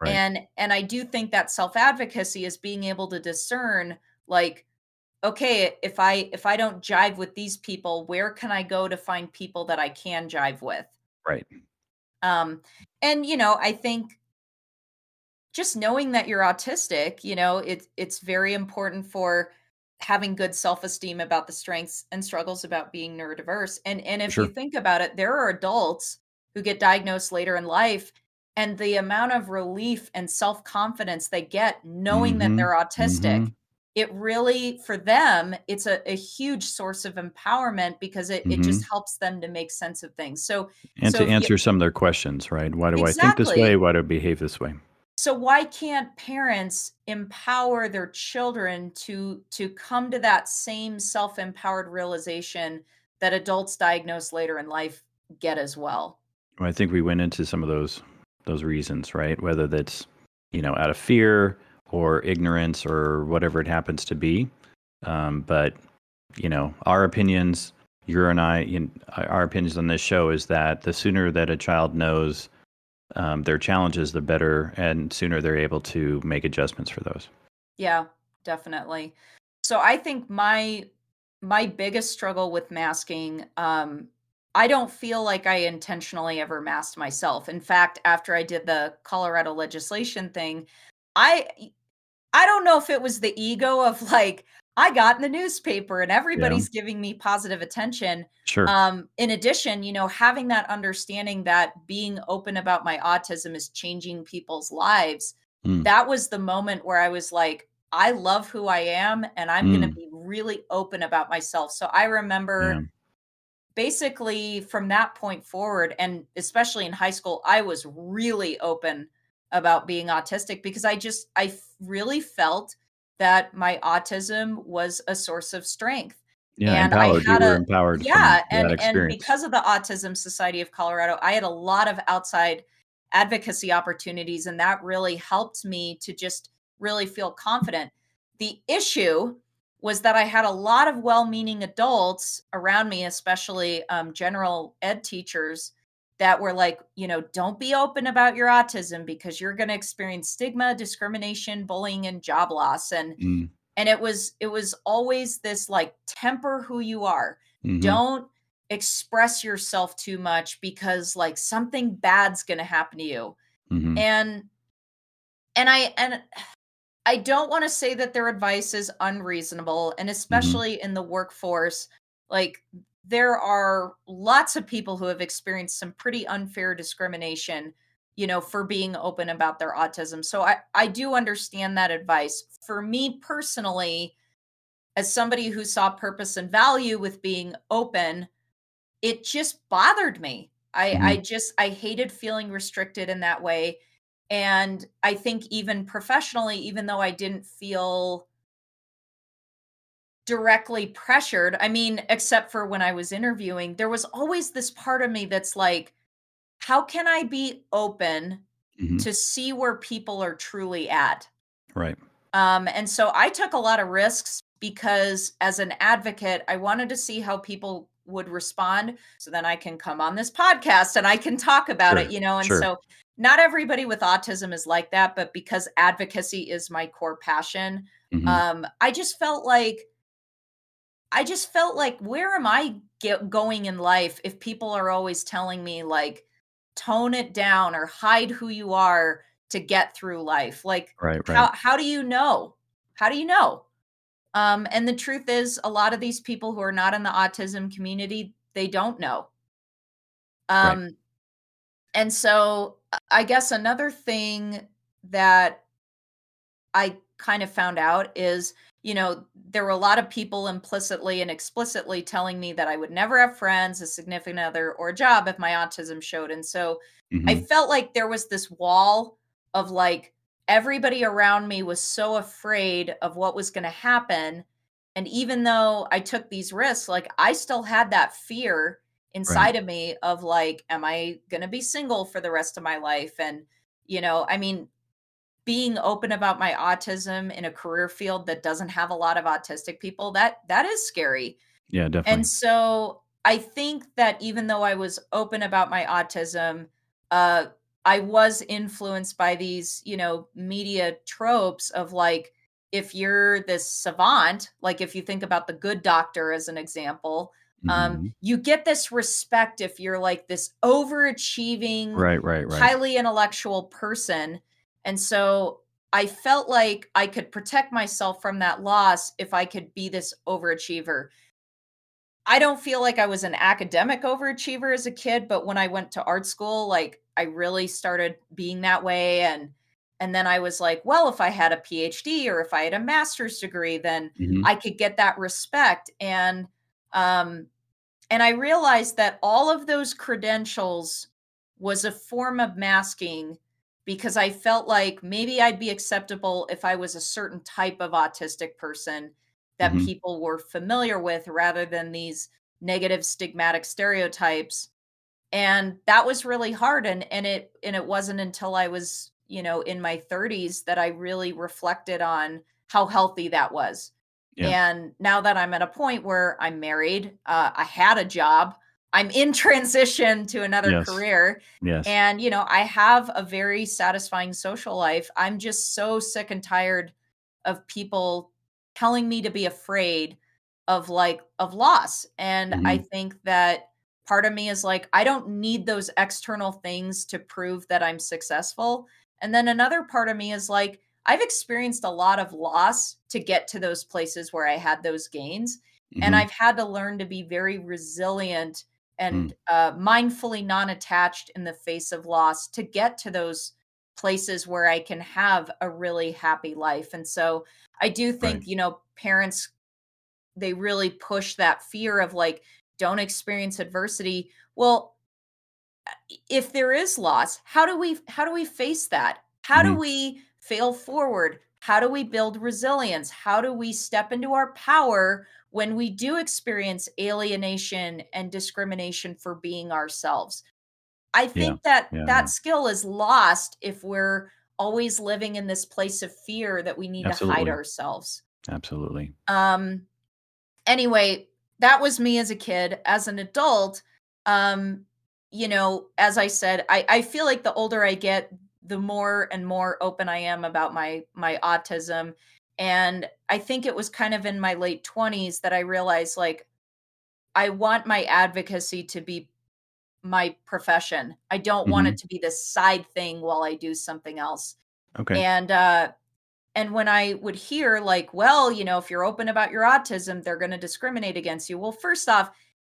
Right. And and I do think that self-advocacy is being able to discern like okay, if I if I don't jive with these people, where can I go to find people that I can jive with? Right. Um and you know, I think just knowing that you're autistic, you know, it's it's very important for having good self-esteem about the strengths and struggles about being neurodiverse. And and if you think about it, there are adults who get diagnosed later in life and the amount of relief and self-confidence they get knowing that hmm they're autistic, hmm it really for them, it's a, a huge source of empowerment because it, it hmm just helps them to make sense of things. So And so to if you answer some of their questions, right? Why do I think this way? Why do I behave this way? so why can't parents empower their children to to come to that same self-empowered realization that adults diagnosed later in life get as well Well, I think we went into some of those those reasons, right? Whether that's you know out of fear or ignorance or whatever it happens to be. Um, but you know, our opinions, your and I, you our opinions on this show is that the sooner that a child knows um, their challenges, the better, and sooner they're able to make adjustments for those. yeah definitely so i think my my biggest struggle with masking um i don't feel like i intentionally ever masked myself in fact after i did the colorado legislation thing i I don't know if it was the ego of like I got in the newspaper and Yeah, everybody's giving me positive attention. sure. Um, in addition, you know, having that understanding that being open about my autism is changing people's lives, Mm, that was the moment where I was like, I love who I am and I'm going to mm, be really open about myself. So I remember yeah, basically from that point forward and especially in high school i was really open about being autistic because i just i really felt that my autism was a source of strength yeah and empowered you were a, empowered yeah and and because of the autism society of colorado i had a lot of outside advocacy opportunities and that really helped me to just really feel confident. The issue was that I had a lot of well meaning adults around me, especially um, general ed teachers, that were like, you know, don't be open about your autism because you're going to experience stigma, discrimination, bullying, and job loss. And mm. and it was it was always this like temper who you are. Mm-hmm. Don't express yourself too much because like something bad's going to happen to you. Mm-hmm. And and I and <sighs> I don't want to say that their advice is unreasonable, and mm-hmm. especially mm-hmm. in the workforce, like there are lots of people who have experienced some pretty unfair discrimination, you know, for being open about their autism. So I I do understand that advice. For me personally, as somebody who saw purpose and value with being open, it just bothered me. I mm-hmm. I just I hated feeling restricted in that way and I think even professionally, even though I didn't feel directly pressured, I mean, except for when I was interviewing, there was always this part of me that's like, how can I be open mm-hmm. to see where people are truly at? Right. Um, and so I took a lot of risks because as an advocate, I wanted to see how people would respond so then I can come on this podcast and I can talk about sure. it, you know. And sure. so not everybody with autism is like that, but because advocacy is my core passion, mm-hmm. um, I just felt like I just felt like where am I get going in life if people are always telling me like tone it down or hide who you are to get through life? Like right, right. how how do you know? How do you know? Um, and the truth is a lot of these people who are not in the autism community, they don't know. Um right. and so I guess another thing that I kind of found out is, you know, there were a lot of people implicitly and explicitly telling me that I would never have friends, a significant other, or a job if my autism showed. And so mm-hmm. I felt like there was this wall of like everybody around me was so afraid of what was going to happen. And even though I took these risks, like I still had that fear inside right. of me of like am i going to be single for the rest of my life and you know i mean being open about my autism in a career field that doesn't have a lot of autistic people that that is scary yeah definitely and so i think that even though i was open about my autism uh i was influenced by these you know media tropes of like if you're this savant like if you think about the good doctor as an example um, mm-hmm. you get this respect if you're like this overachieving right, right, right. highly intellectual person and so i felt like i could protect myself from that loss if i could be this overachiever i don't feel like i was an academic overachiever as a kid but when i went to art school like i really started being that way and and then i was like well if i had a phd or if i had a master's degree then mm-hmm. i could get that respect and um and I realized that all of those credentials was a form of masking because I felt like maybe I'd be acceptable if I was a certain type of autistic person that mm-hmm. people were familiar with rather than these negative stigmatic stereotypes and that was really hard and and it and it wasn't until I was you know in my 30s that I really reflected on how healthy that was yeah. And now that I'm at a point where I'm married, uh, I had a job, I'm in transition to another yes. career. Yes. And, you know, I have a very satisfying social life. I'm just so sick and tired of people telling me to be afraid of like of loss. And mm-hmm. I think that part of me is like, I don't need those external things to prove that I'm successful. And then another part of me is like, I've experienced a lot of loss to get to those places where I had those gains. Mm-hmm. And I've had to learn to be very resilient and mm. uh, mindfully non attached in the face of loss to get to those places where I can have a really happy life. And so I do think, right. you know, parents, they really push that fear of like, don't experience adversity. Well, if there is loss, how do we how do we face that? How do Mhm. we fail forward? How do we build resilience? How do we step into our power when we do experience alienation and discrimination for being ourselves? I Yeah. think that Yeah, yeah. that skill is lost if we're always living in this place of fear that we need to hide ourselves. Absolutely. Um anyway, that was me as a kid. As an adult, um, you know, as I said, I, I feel like the older I get, the more and more open I am about my my autism. And I think it was kind of in my late 20s that I realized like I want my advocacy to be my profession. I don't want it to be this side thing while I do something else. Okay. And uh and when I would hear like, well, you know, if you're open about your autism, they're going to discriminate against you. Well, first off,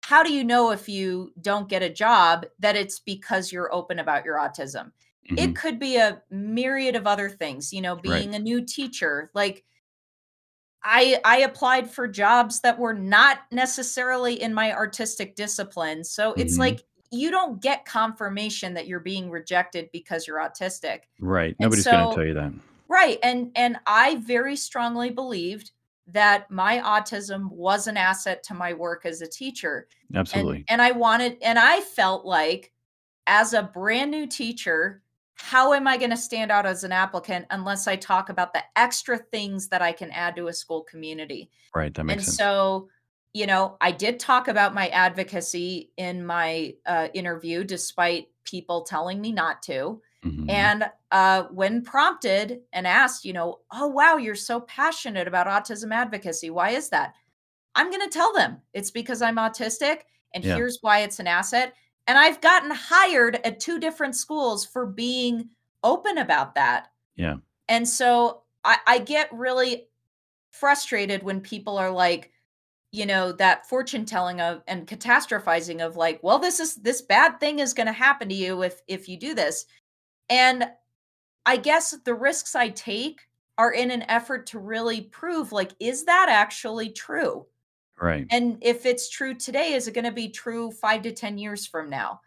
how do you know if you don't get a job that it's because you're open about your autism? It Mhm. could be a myriad of other things, you know, Right. being a new teacher. Like I I applied for jobs that were not necessarily in my artistic discipline. So it's Mhm. like you don't get confirmation that you're being rejected because you're autistic. Right. And Nobody's gonna tell you that. Right, and and I very strongly believed that my autism was an asset to my work as a teacher. And Absolutely. and I wanted and I felt like as a brand new teacher, how am I going to stand out as an applicant unless I talk about the extra things that I can add to a school community? Right, that makes And sense. so, you know, I did talk about my advocacy in my uh, interview, despite people telling me not to. Mhm. And uh, when prompted and asked, you know, oh, wow, you're so passionate about autism advocacy. Why is that? I'm going to tell them it's because I'm autistic and Yeah. here's why it's an asset. And I've gotten hired at two different schools for being open about that. Yeah. And so I, I get really frustrated when people are like, you know, that fortune telling of and catastrophizing of like, well, this is this bad thing is going to happen to you if if you do this. And I guess the risks I take are in an effort to really prove like, is that actually true? Right. And if it's true today, is it going to be true five to 10 years from now?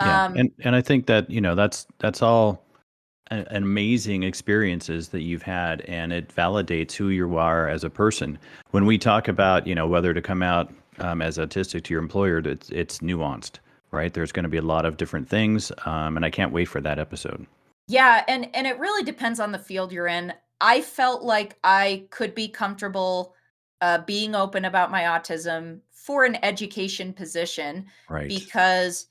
Yeah. Um, And and I think that, you know, that's that's all an amazing experiences that you've had and it validates who you are as a person. When we talk about, you know, whether to come out um, as autistic to your employer, it's it's nuanced, right? There's going to be a lot of different things um, and I can't wait for that episode. yeah, and and it really depends on the field you're in. I felt like I could be comfortable uh, being open about my autism for an education position Right. because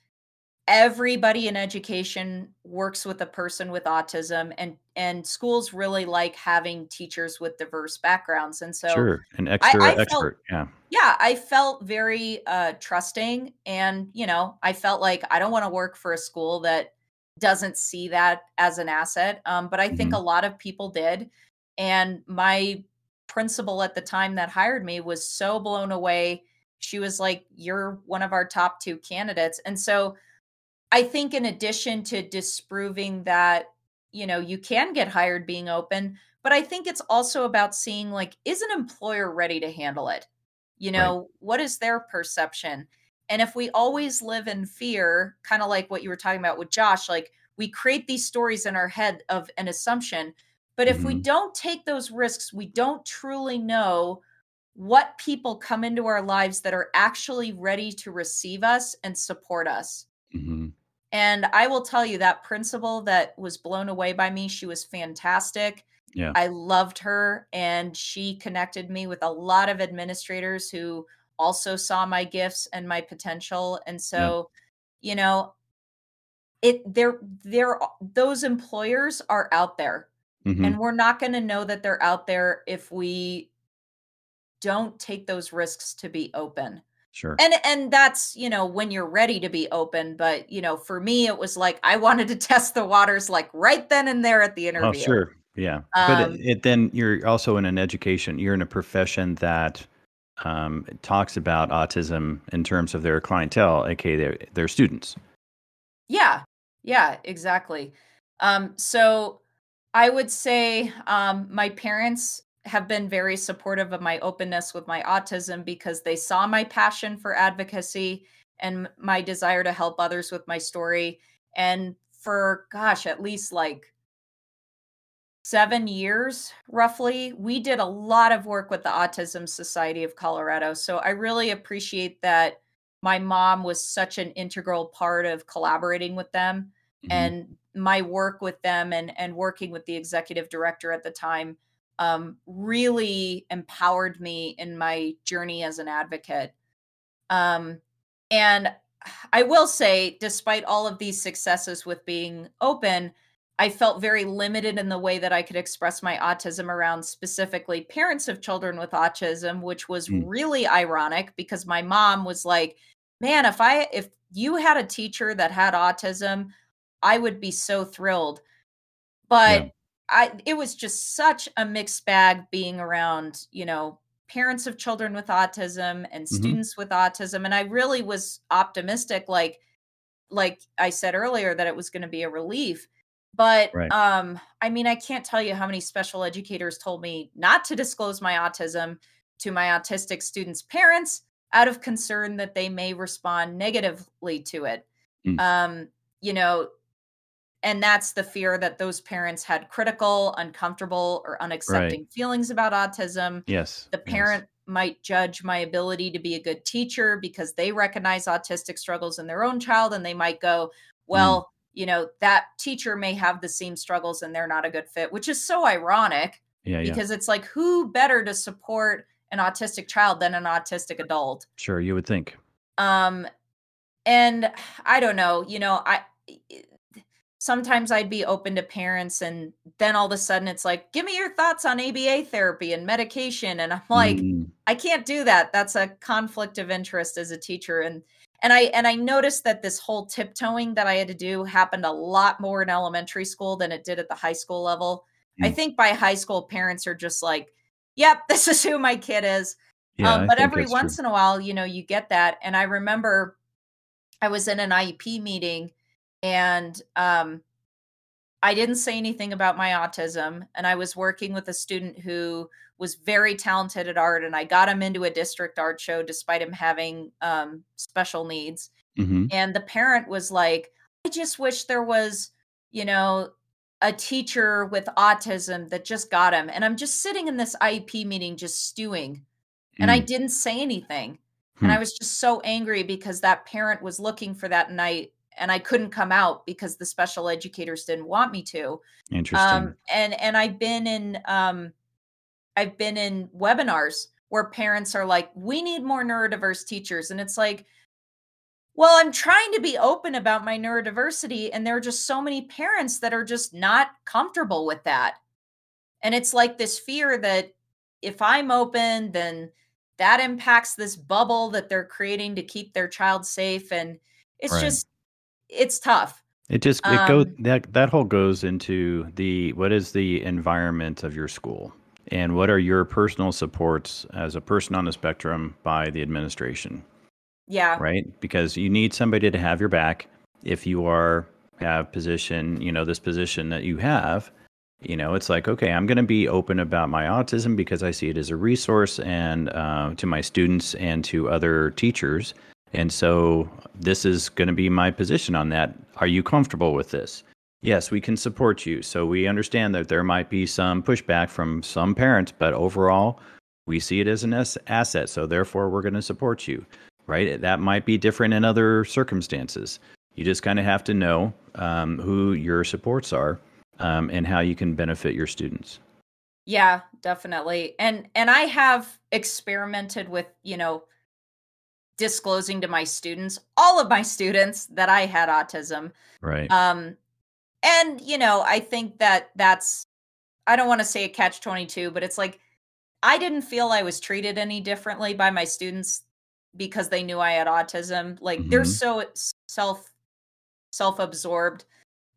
everybody in education works with a person with autism and and schools really like having teachers with diverse backgrounds and so Sure. An extra i felt expert. Yeah. yeah i felt very uh trusting and you know i felt like i don't want to work for a school that doesn't see that as an asset um but i think a hmm lot of people did and my principal at the time that hired me was so blown away she was like you're one of our top two candidates and so I think in addition to disproving that, you know, you can get hired being open, but I think it's also about seeing like, is an employer ready to handle it? You Right. know, what is their perception? And if we always live in fear, kind of like what you were talking about with Josh, like we create these stories in our head of an assumption. But if we hmm don't take those risks, we don't truly know what people come into our lives that are actually ready to receive us and support us. hmm And I will tell you that principal that was blown away by me, she was fantastic. Yeah. I loved her and she connected me with a lot of administrators who also saw my gifts and my potential. And Yeah. so, you know, it there there those employers are out there hmm and we're not going to know that they're out there if we don't take those risks to be open. Sure. And and that's, you know, when you're ready to be open, but, you know, for me, it was like I wanted to <laughs> test the waters, like, right then and there at the Oh, interview. sure. Yeah. But it, Um it then you're also in an education, you're in a profession that um, talks about autism in terms of their clientele, aka their, their students. Yeah. Yeah, exactly. Um, so I would say um, my parents have been very supportive of my openness with my autism because they saw my passion for advocacy and my desire to help others with my story. And for, gosh, at least like seven years roughly, we did a lot of work with the Autism Society of Colorado. So I really appreciate that my mom was such an integral part of collaborating with them mm-hmm. and my work with them and and working with the executive director at the time um, really empowered me in my journey as an advocate um, and i will say despite all of these successes with being open i felt very limited in the way that i could express my autism around specifically parents of children with autism which was mm. really ironic because my mom was like man if i if you had a teacher that had autism I would be so thrilled. But yeah. I it was just such a mixed bag being around, you know, parents of children with autism and mm-hmm. students with autism and I really was optimistic like like I said earlier that it was going to be a relief. But right. um I mean I can't tell you how many special educators told me not to disclose my autism to my autistic students' parents out of concern that they may respond negatively to it. Mm. Um you know, and that's the fear that those parents had critical uncomfortable or unaccepting right. feelings about autism yes the parent yes. might judge my ability to be a good teacher because they recognize autistic struggles in their own child and they might go mm. well mm. you know that teacher may have the same struggles and they're not a good fit which is so ironic yeah, because yeah. it's like who better to support an autistic child than an autistic adult sure you would think um and i don't know you know i sometimes I'd be open to parents and then all of a sudden it's like, give me your thoughts on ABA therapy and medication. And I'm like, mm. I can't do that. That's a conflict of interest as a teacher. And and I and I noticed that this whole tiptoeing that I had to do happened a lot more in elementary school than it did at the high school level. Mm. I think by high school parents are just like, yep, <laughs> this is who my kid is. Yeah, um, but every once true. in a while, you know, you get that. And I remember I was in an IEP meeting and um, I didn't say anything about my autism. And I was working with a student who was very talented at art, and I got him into a district art show despite him having um, special needs. Mm-hmm. And the parent was like, I just wish there was, you know, a teacher with autism that just got him. And I'm just sitting in this IEP meeting, just stewing. Mm. And I mm. didn't say anything. Hmm. And I was just so angry because that parent was looking for that night and I couldn't come out because the special educators didn't want me to. Interesting. Um, and and I've been in um, I've been in webinars where parents are like, "We need more neurodiverse teachers," and it's like, well, I'm trying to be open about my neurodiversity, and there are just so many parents that are just not comfortable with that. And it's like this fear that if I'm open, then that impacts this bubble that they're creating to keep their child safe. And it's right. just it's tough. It just it um, goes that that whole goes into the what is the environment of your school and what are your personal supports as a person on the spectrum by the administration. Yeah. Right? Because you need somebody to have your back if you are have position, you know, this position that you have, you know, it's like, okay, I'm going to be open about my autism because I see it as a resource and uh, to my students and to other teachers and so this is going to be my position on that. Are you comfortable with this? Yes, we can support you. So we understand that there might be some pushback from some parents, but overall, we see it as an asset. So therefore, we're going to support you, right? That might be different in other circumstances. You just kind of have to know um, who your supports are um, and how you can benefit your students. Yeah, definitely. And and I have experimented with, you know, disclosing to my students, all of my students, that I had autism. Right. Um, and you know, I think that that's I don't want to say a catch 22, but it's like I didn't feel I was treated any differently by my students because they knew I had autism. Like mm-hmm. they're so self self-absorbed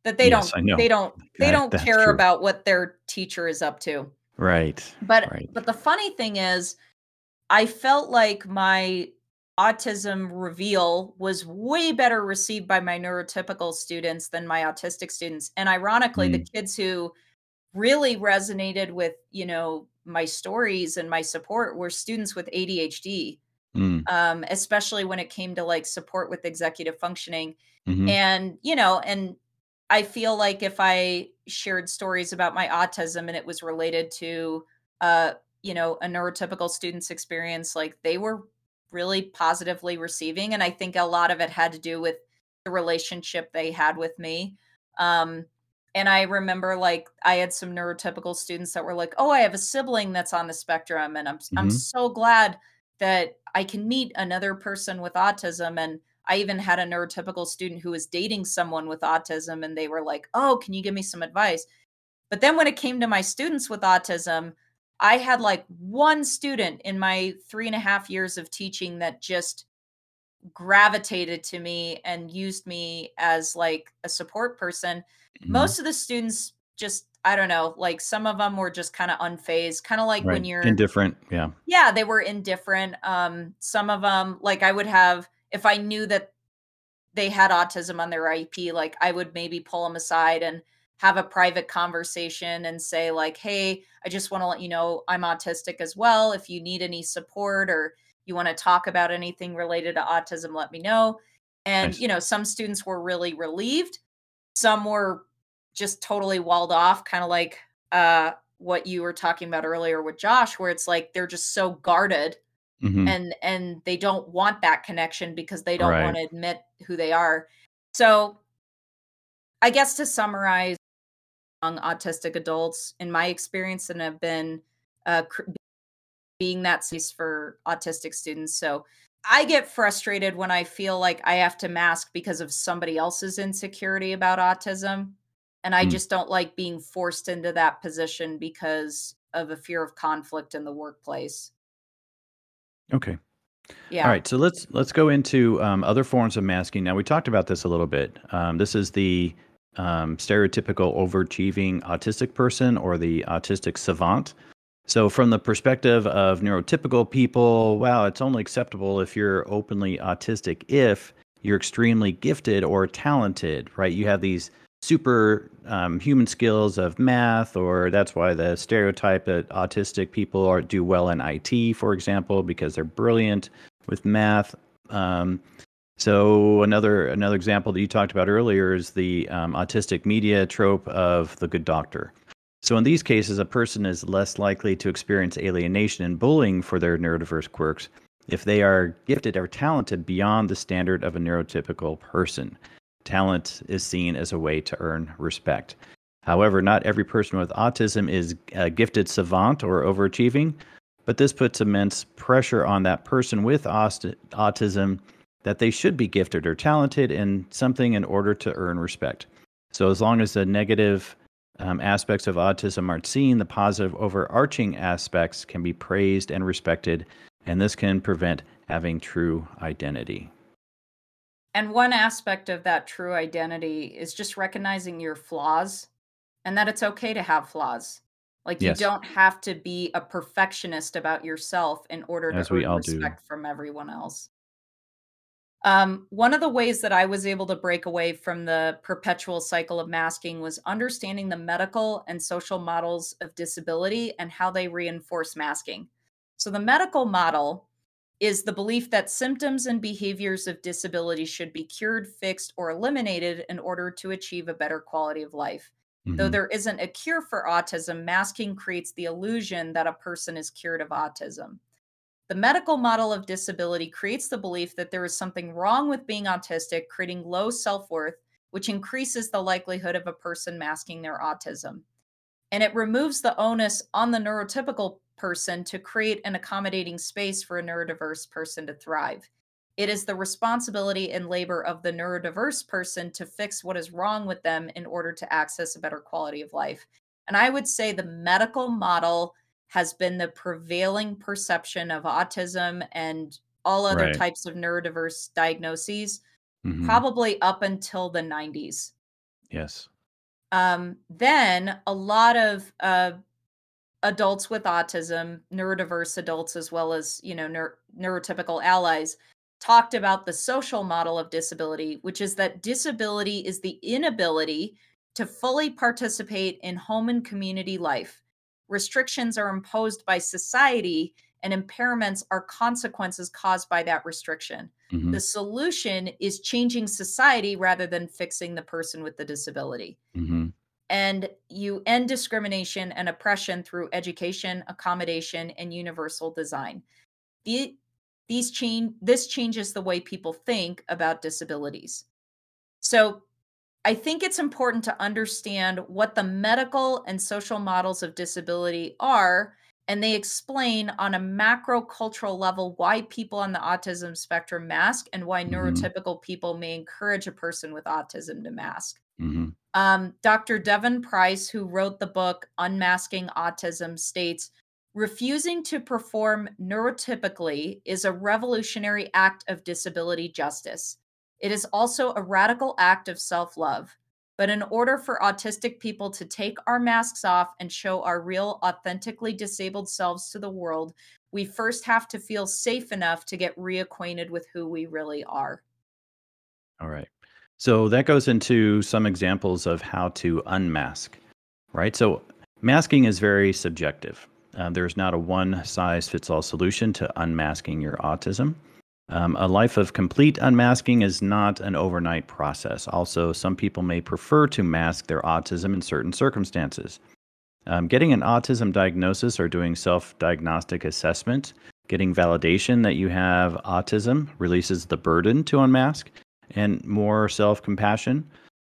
that they yes, don't they don't they that, don't care true. about what their teacher is up to. Right. But right. but the funny thing is I felt like my autism reveal was way better received by my neurotypical students than my autistic students and ironically mm. the kids who really resonated with you know my stories and my support were students with ADHD, Mm. um, especially when it came to like support with executive functioning. hmm And, you know, and I feel like if I shared stories about my autism and it was related to, uh, you know, a neurotypical student's experience, like they were really positively receiving. And I think a lot of it had to do with the relationship they had with me. Um, and I remember like I had some neurotypical students that were like, "Oh, I have a sibling that's on the spectrum and I'm I'm hmm so glad that I can meet another person with autism." And I even had a neurotypical student who was dating someone with autism and they were like, "Oh, can you give me some advice?" But then when it came to my students with autism, I had like one student in my three and a half years of teaching that just gravitated to me and used me as like a support person. hmm Most of the students just, I don't know, like some of them were just kind of unfazed, kind of like when you're, Indifferent. Yeah. yeah, they were indifferent. Um, some of them, like I would have, if I knew that they had autism on their IEP, like I would maybe pull them aside and have a private conversation and say like, "Hey, I just want to let you know I'm autistic as well. If you need any support or you want to talk about anything related to autism, let me know." And Nice. you know, some students were really relieved. Some were just totally walled off, kind of like uh what you were talking about earlier with Josh where it's like they're just so guarded hmm and and they don't want that connection because they don't Right. want to admit who they are. So, I guess to summarize, young autistic adults, in my experience, and have been uh, being that space for autistic students. So, I get frustrated when I feel like I have to mask because of somebody else's insecurity about autism. And I Mm. just don't like being forced into that position because of a fear of conflict in the workplace. Okay. All Yeah. right, so let's let's go into um, other forms of masking. Now we talked about this a little bit. Um, this is the um, stereotypical overachieving autistic person or the autistic savant. So, from the perspective of neurotypical people, wow, it's only acceptable if you're openly autistic if you're extremely gifted or talented, right? You have these super um, human skills of math, or that's why the stereotype that autistic people are do well in IT, for example, because they're brilliant with math. Um, so another another example that you talked about earlier is the um, autistic media trope of the good doctor. So in these cases, a person is less likely to experience alienation and bullying for their neurodiverse quirks if they are gifted or talented beyond the standard of a neurotypical person. Talent is seen as a way to earn respect. However, not every person with autism is a gifted savant or overachieving, but this puts immense pressure on that person with autism that they should be gifted or talented in something in order to earn respect. So, as long as the negative um, aspects of autism aren't seen, the positive overarching aspects can be praised and respected, and this can prevent having true identity. And one aspect of that true identity is just recognizing your flaws and that it's okay to have flaws. Like you don't have to be a perfectionist about yourself in order to as we earn all do. respect from everyone else. Um, one of the ways that I was able to break away from the perpetual cycle of masking was understanding the medical and social models of disability and how they reinforce masking. So, the medical model is the belief that symptoms and behaviors of disability should be cured, fixed, or eliminated in order to achieve a better quality of life. Though hmm there isn't a cure for autism, masking creates the illusion that a person is cured of autism. The medical model of disability creates the belief that there is something wrong with being autistic, creating low self worth, which increases the likelihood of a person masking their autism. And it removes the onus on the neurotypical person to create an accommodating space for a neurodiverse person to thrive. It is the responsibility and labor of the neurodiverse person to fix what is wrong with them in order to access a better quality of life. And I would say the medical model has been the prevailing perception of autism and all other Right. types of neurodiverse diagnoses hmm probably up until the 90s. Yes. Um, then a lot of uh, adults with autism, neurodiverse adults, as well as you know neur- neurotypical allies, talked about the social model of disability, which is that disability is the inability to fully participate in home and community life. Restrictions are imposed by society and impairments are consequences caused by that restriction. Mm-hmm. The solution is changing society rather than fixing the person with the disability. Mm-hmm. And you end discrimination and oppression through education, accommodation, and universal design. The, these change this changes the way people think about disabilities. So I think it's important to understand what the medical and social models of disability are and they explain on a macro cultural level why people on the autism spectrum mask and why mm-hmm. neurotypical people may encourage a person with autism to mask. Mm-hmm. Um, Dr. Devon Price, who wrote the book Unmasking Autism, states refusing to perform neurotypically is a revolutionary act of disability justice. It is also a radical act of self love. But in order for autistic people to take our masks off and show our real, authentically disabled selves to the world, we first have to feel safe enough to get reacquainted with who we really are. All right. So that goes into some examples of how to unmask, right? So masking is very subjective. Uh, there's not a one size fits all solution to unmasking your autism. Um, a life of complete unmasking is not an overnight process. Also, some people may prefer to mask their autism in certain circumstances. Um, getting an autism diagnosis or doing self diagnostic assessment, getting validation that you have autism releases the burden to unmask and more self compassion.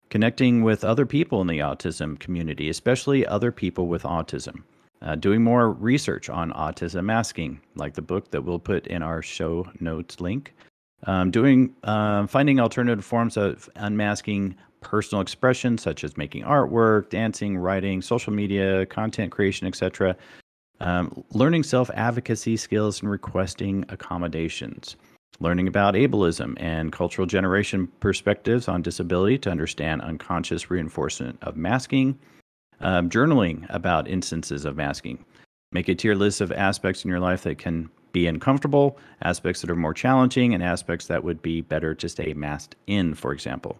Connecting with other people in the autism community, especially other people with autism uh, doing more research on autism masking, like the book that we'll put in our show notes link. Um, doing uh, finding alternative forms of unmasking personal expression, such as making artwork, dancing, writing, social media, content creation, etc. Um, learning self advocacy skills and requesting accommodations. Learning about ableism and cultural generation perspectives on disability to understand unconscious reinforcement of masking um, journaling about instances of masking. Make a tier list of aspects in your life that can be uncomfortable, aspects that are more challenging, and aspects that would be better to stay masked in, for example.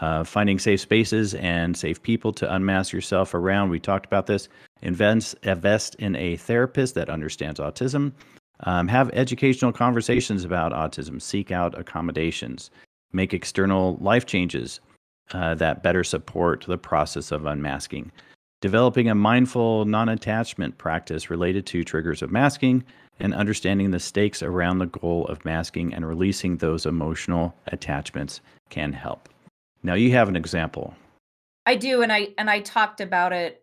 Uh, finding safe spaces and safe people to unmask yourself around. We talked about this. Invest, invest in a therapist that understands autism. Um, have educational conversations about autism. Seek out accommodations. Make external life changes uh, that better support the process of unmasking developing a mindful non attachment practice related to triggers of masking, and understanding the stakes around the goal of masking and releasing those emotional attachments can help. Now you have an example. I do, and I and I talked about it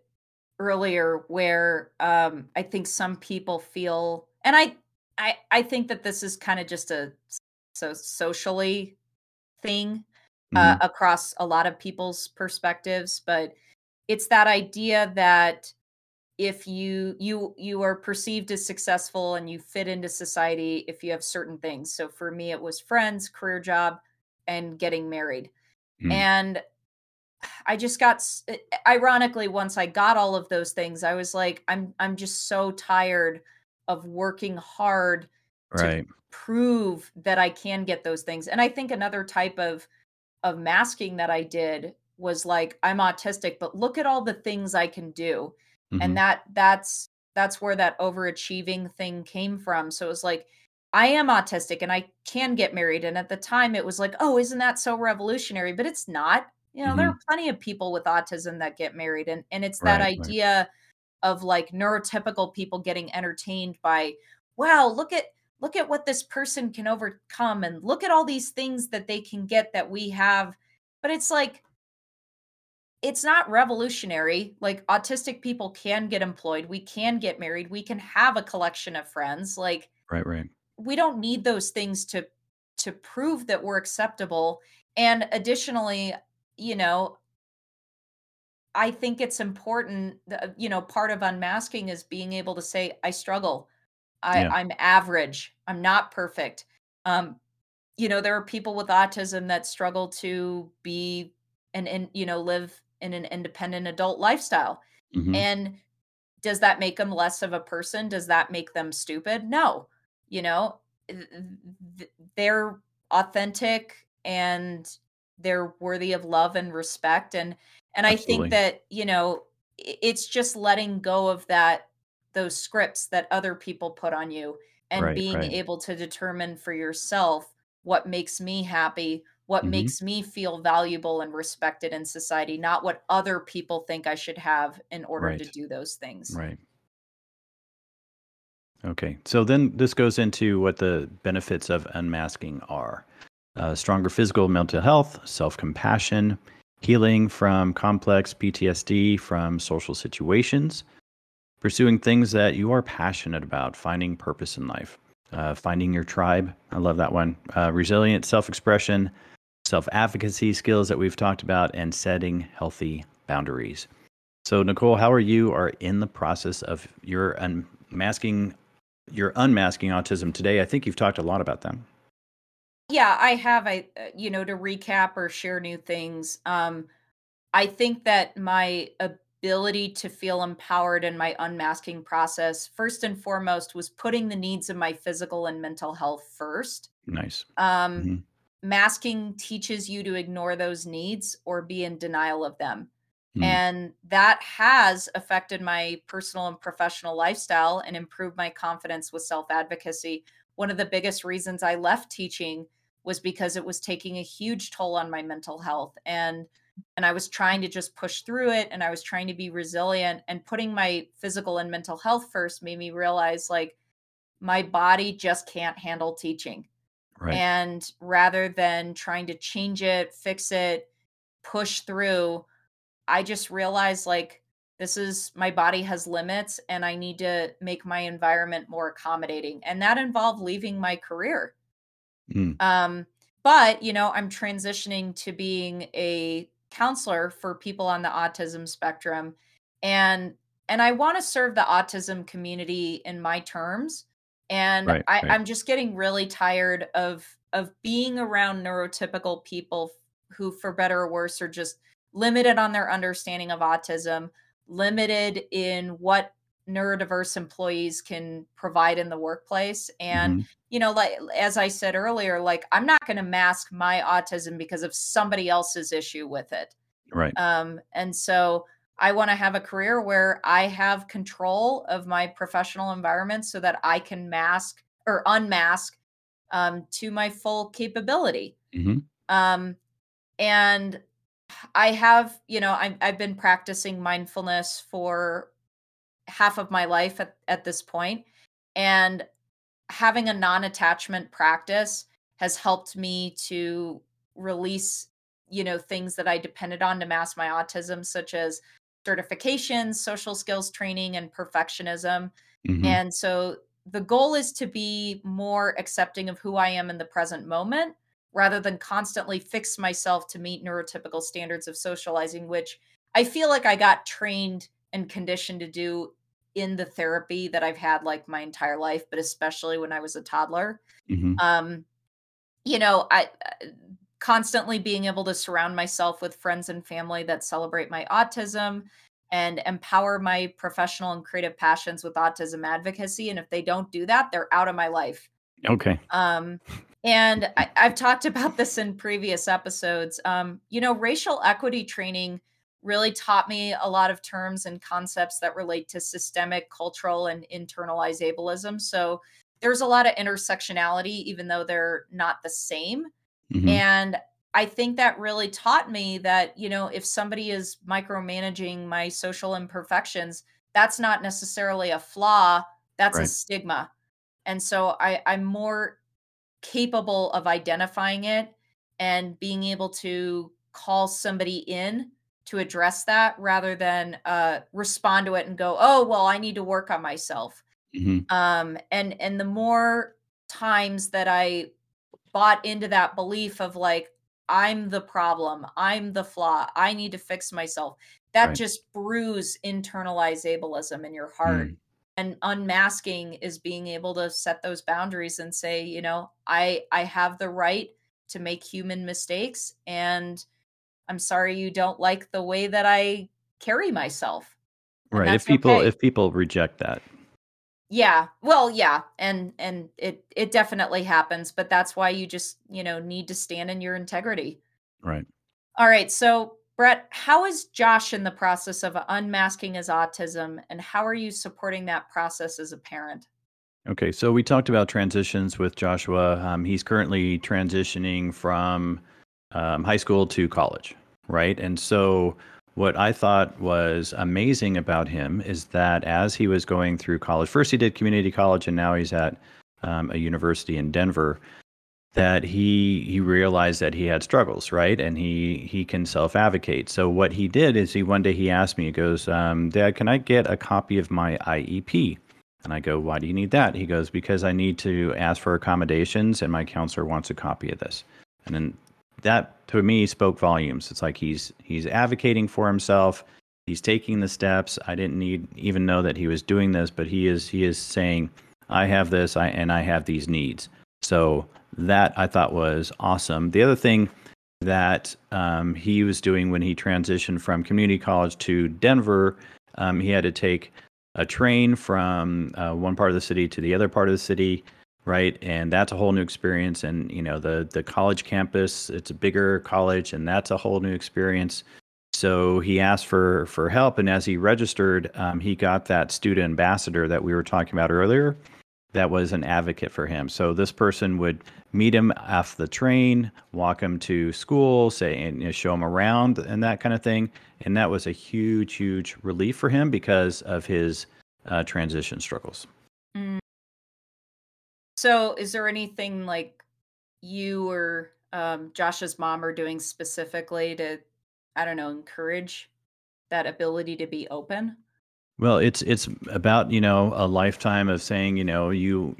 earlier, where um, I think some people feel, and I I I think that this is kind of just a so socially thing uh, mm-hmm. across a lot of people's perspectives, but it's that idea that if you you you are perceived as successful and you fit into society if you have certain things so for me it was friends career job and getting married mm. and i just got ironically once i got all of those things i was like i'm i'm just so tired of working hard right. to prove that i can get those things and i think another type of of masking that i did was like i'm autistic but look at all the things i can do mm-hmm. and that that's that's where that overachieving thing came from so it was like i am autistic and i can get married and at the time it was like oh isn't that so revolutionary but it's not you know mm-hmm. there are plenty of people with autism that get married and and it's that right, idea right. of like neurotypical people getting entertained by wow look at look at what this person can overcome and look at all these things that they can get that we have but it's like it's not revolutionary. Like autistic people can get employed, we can get married, we can have a collection of friends. Like Right, right. We don't need those things to to prove that we're acceptable. And additionally, you know, I think it's important that, you know, part of unmasking is being able to say, I struggle. I, yeah. I'm average. I'm not perfect. Um, you know, there are people with autism that struggle to be and, and you know, live in an independent adult lifestyle. Mm-hmm. And does that make them less of a person? Does that make them stupid? No. You know, they're authentic and they're worthy of love and respect and and Absolutely. I think that, you know, it's just letting go of that those scripts that other people put on you and Right, being right. able to determine for yourself what makes me happy, what Mhm. makes me feel valuable and respected in society, not what other people think I should have in order to do those things. Right. Okay. So then this goes into what the benefits of unmasking are. Uh, stronger physical and mental health, self-compassion, healing from complex PTSD from social situations, pursuing things that you are passionate about, finding purpose in life, uh, finding your tribe. I love that one. Uh, resilient self expression, self advocacy skills that we've talked about, and setting healthy boundaries. So, Nicole, how are you are in the process of your unmasking your unmasking autism today? I think you've talked a lot about them. Yeah, I have. I, uh, you know, to recap or share new things. Um, I think that my ability to feel empowered in my unmasking process, first and foremost, was putting the needs of my physical and mental health first. Nice. Um, hmm masking teaches you to ignore those needs or be in denial of them. Mm, And that has affected my personal and professional lifestyle and improved my confidence with self advocacy. One of the biggest reasons I left teaching was because it was taking a huge toll on my mental health and and I was trying to just push through it and I was trying to be resilient and putting my physical and mental health first made me realize like my body just can't handle teaching. Right. And rather than trying to change it, fix it, push through, I just realized like this is my body has limits and I need to make my environment more accommodating. And that involved leaving my career. Mm, Um, but you know, I'm transitioning to being a counselor for people on the autism spectrum. And and I want to serve the autism community in my terms. And right. I, Right. I'm just getting really tired of of being around neurotypical people who, for better or worse, are just limited on their understanding of autism, limited in what neurodiverse employees can provide in the workplace. And, hmm you know, like as I said earlier, like I'm not going to mask my autism because of somebody else's issue with it. Right. Um, and so I want to have a career where I have control of my professional environment so that I can mask or unmask um, to my full capability. hmm Um, and I have, you know, I've, I've been practicing mindfulness for half of my life at, at this point, and having a non-attachment practice has helped me to release, you know, things that I depended on to mask my autism, such as certifications, social skills training, and perfectionism. hmm And so the goal is to be more accepting of who I am in the present moment rather than constantly fix myself to meet neurotypical standards of socializing, which I feel like I got trained and conditioned to do in the therapy that I've had like my entire life, but especially when I was a toddler. hmm Um, you know, I uh, constantly being able to surround myself with friends and family that celebrate my autism and empower my professional and creative passions with autism advocacy. And if they don't do that, they're out of my life. Okay. Um, and I, I've talked about this in previous episodes. Um, you know, racial equity training really taught me a lot of terms and concepts that relate to systemic, cultural, and internalized ableism. So there's a lot of intersectionality, even though they're not the same. Hmm And I think that really taught me that, you know, if somebody is micromanaging my social imperfections, that's not necessarily a flaw, that's a stigma. And so I, I'm more capable of identifying it and being able to call somebody in to address that rather than uh, respond to it and go, oh, well, I need to work on myself. hmm Um, and and the more times that I bought into that belief of like i'm the problem i'm the flaw i need to fix myself that Right. just brews internalized ableism in your heart Mm, and unmasking is being able to set those boundaries and say you know i i have the right to make human mistakes and i'm sorry you don't like the way that i carry myself and Right. If people okay if people reject that. Yeah. Well, yeah. And and it it definitely happens, but that's why you just, you know, need to stand in your integrity. Right. All right. So Brett, how is Josh in the process of unmasking his autism, and how are you supporting that process as a parent? Okay, so we talked about transitions with Joshua. Um, he's currently transitioning from um, high school to college, right? And so, what I thought was amazing about him is that as he was going through college, first he did community college, and now he's at um, a university in Denver. That he he realized that he had struggles, right? And he he can self advocate. So what he did is he one day he asked me, he goes, um, "Dad, can I get a copy of my IEP?" And I go, Why do you need that? He goes, Because I need to ask for accommodations and my counselor wants a copy of this. And then that to me spoke volumes. It's like he's he's advocating for himself. He's taking the steps. I didn't need even know that he was doing this, but he is he is saying, I have this, I and I have these needs. So that I thought was awesome. The other thing that um, he was doing when he transitioned from community college to Denver, um, he had to take a train from uh, one part of the city to the other part of the city right? And that's a whole new experience. And you know the the college campus it's a bigger college and that's a whole new experience. So he asked for for help and as he registered um, he got that student ambassador that we were talking about earlier that was an advocate for him. So this person would meet him off the train walk him to school say and you know, show him around and that kind of thing. And that was a huge, huge relief for him because of his uh, transition struggles. Mm. So, is there anything like you or um, Josh's mom are doing specifically to, I don't know, encourage that ability to be open? Well, it's it's about you know a lifetime of saying you know you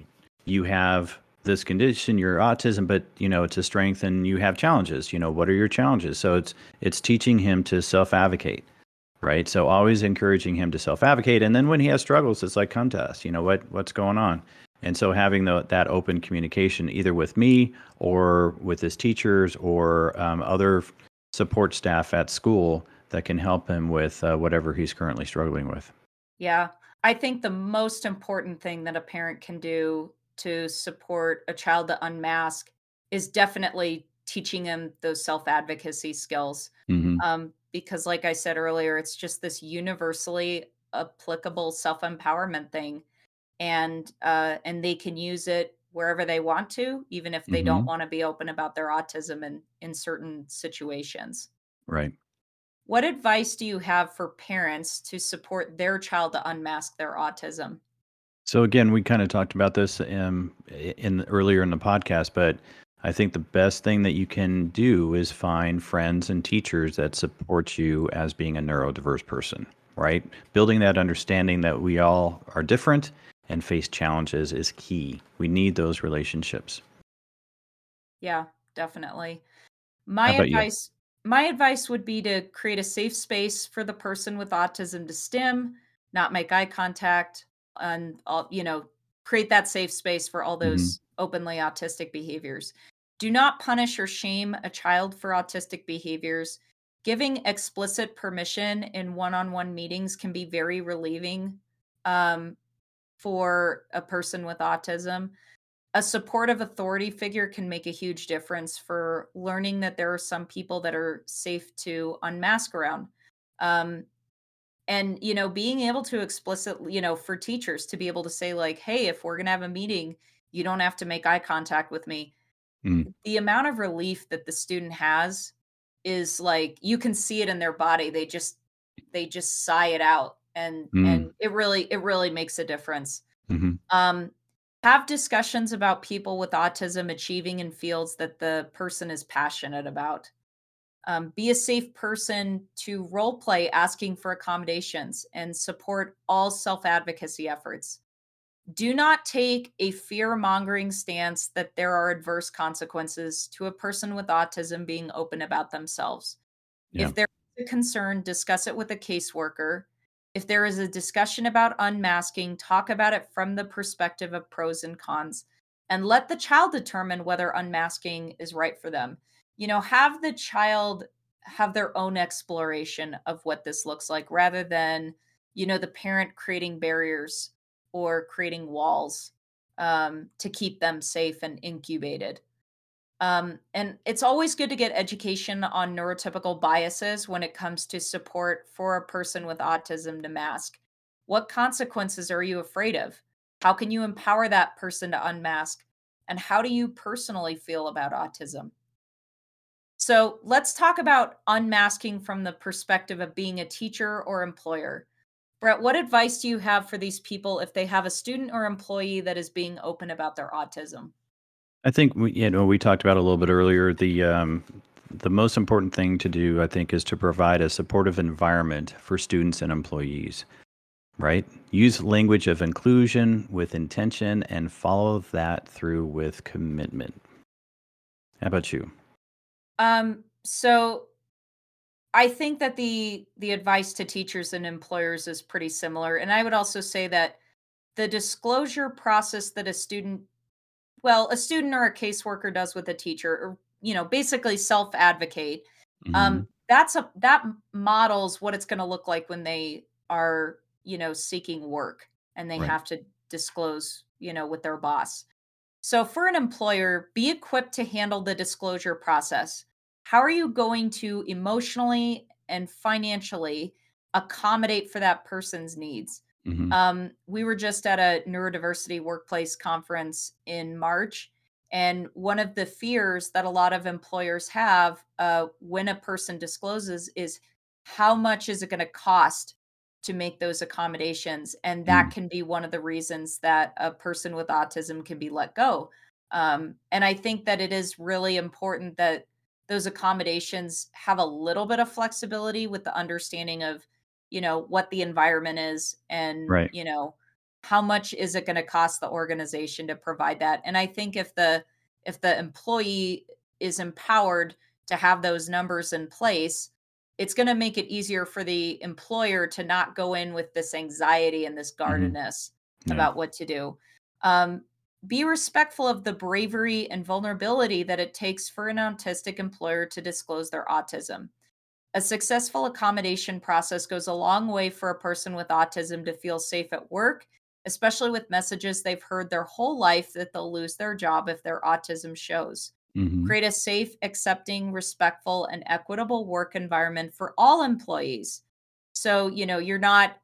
you have this condition, your autism, but you know it's a strength and you have challenges. You know what are your challenges? So it's it's teaching him to self advocate, right? So always encouraging him to self advocate, and then when he has struggles, it's like come to us. You know what what's going on, and so having the, that open communication either with me or with his teachers or um, other support staff at school that can help him with uh, whatever he's currently struggling with. Yeah, I think the most important thing that a parent can do to support a child to unmask is definitely teaching them those self advocacy skills. Mm-hmm. Um, because, like I said earlier, it's just this universally applicable self empowerment thing, and uh, and they can use it wherever they want to, even if they mm-hmm. don't want to be open about their autism in in certain situations. Right. What advice do you have for parents to support their child to unmask their autism? So again, we kind of talked about this in, in earlier in the podcast, but I think the best thing that you can do is find friends and teachers that support you as being a neurodiverse person, right? Building that understanding that we all are different and face challenges is key. We need those relationships. Yeah, definitely. My advice you? my advice would be to create a safe space for the person with autism to stim, not make eye contact, and all you know create that safe space for all mm-hmm. those mm-hmm. openly autistic behaviors do not punish or shame a child for autistic behaviors giving explicit permission in one-on-one meetings can be very relieving um, for a person with autism a supportive authority figure can make a huge difference for learning that there are some people that are safe to unmask around um, and you know being able to explicitly you know for teachers to be able to say like hey if we're going to have a meeting you don't have to make eye contact with me mm. the amount of relief that the student has is like you can see it in their body they just they just sigh it out and mm. and it really it really makes a difference mm-hmm. um have discussions about people with autism achieving in fields that the person is passionate about um, be a safe person to role play asking for accommodations and support all self advocacy efforts. Do not take a fear mongering stance that there are adverse consequences to a person with autism being open about themselves. Yeah. If there is a concern, discuss it with a caseworker. If there is a discussion about unmasking, talk about it from the perspective of pros and cons and let the child determine whether unmasking is right for them. You know have the child have their own exploration of what this looks like rather than you know the parent creating barriers or creating walls um, to keep them safe and incubated Um, and it's always good to get education on neurotypical biases when it comes to support for a person with autism to mask. What consequences are you afraid of? How can you empower that person to unmask? And how do you personally feel about autism? So let's talk about unmasking from the perspective of being a teacher or employer. Brett, what advice do you have for these people if they have a student or employee that is being open about their autism? I think we, you know we talked about a little bit earlier. The um, the most important thing to do, I think, is to provide a supportive environment for students and employees. Right? Use language of inclusion with intention and follow that through with commitment. How about you? Um, so I think that the the advice to teachers and employers is pretty similar. And I would also say that the disclosure process that a student well, a student or a caseworker does with a teacher, or you know, basically self advocate. hmm Um, that's a that models what it's going to look like when they are, you know, seeking work and they Right. have to disclose, you know, with their boss. So for an employer, be equipped to handle the disclosure process. How are you going to emotionally and financially accommodate for that person's needs? Hmm Um, we were just at a neurodiversity workplace conference in March, and one of the fears that a lot of employers have uh, when a person discloses is how much is it going to cost to make those accommodations? And that mm can be one of the reasons that a person with autism can be let go. Um, and I think that it is really important that those accommodations have a little bit of flexibility with the understanding of you know what the environment is and Right. you know how much is it going to cost the organization to provide that and i think if the if the employee is empowered to have those numbers in place it's going to make it easier for the employer to not go in with this anxiety and this hmm guardedness Yeah. about what to do um, be respectful of the bravery and vulnerability that it takes for an autistic employer to disclose their autism a successful accommodation process goes a long way for a person with autism to feel safe at work, especially with messages they've heard their whole life that they'll lose their job if their autism shows. hmm Create a safe, accepting, respectful, and equitable work environment for all employees. So, you know, you're not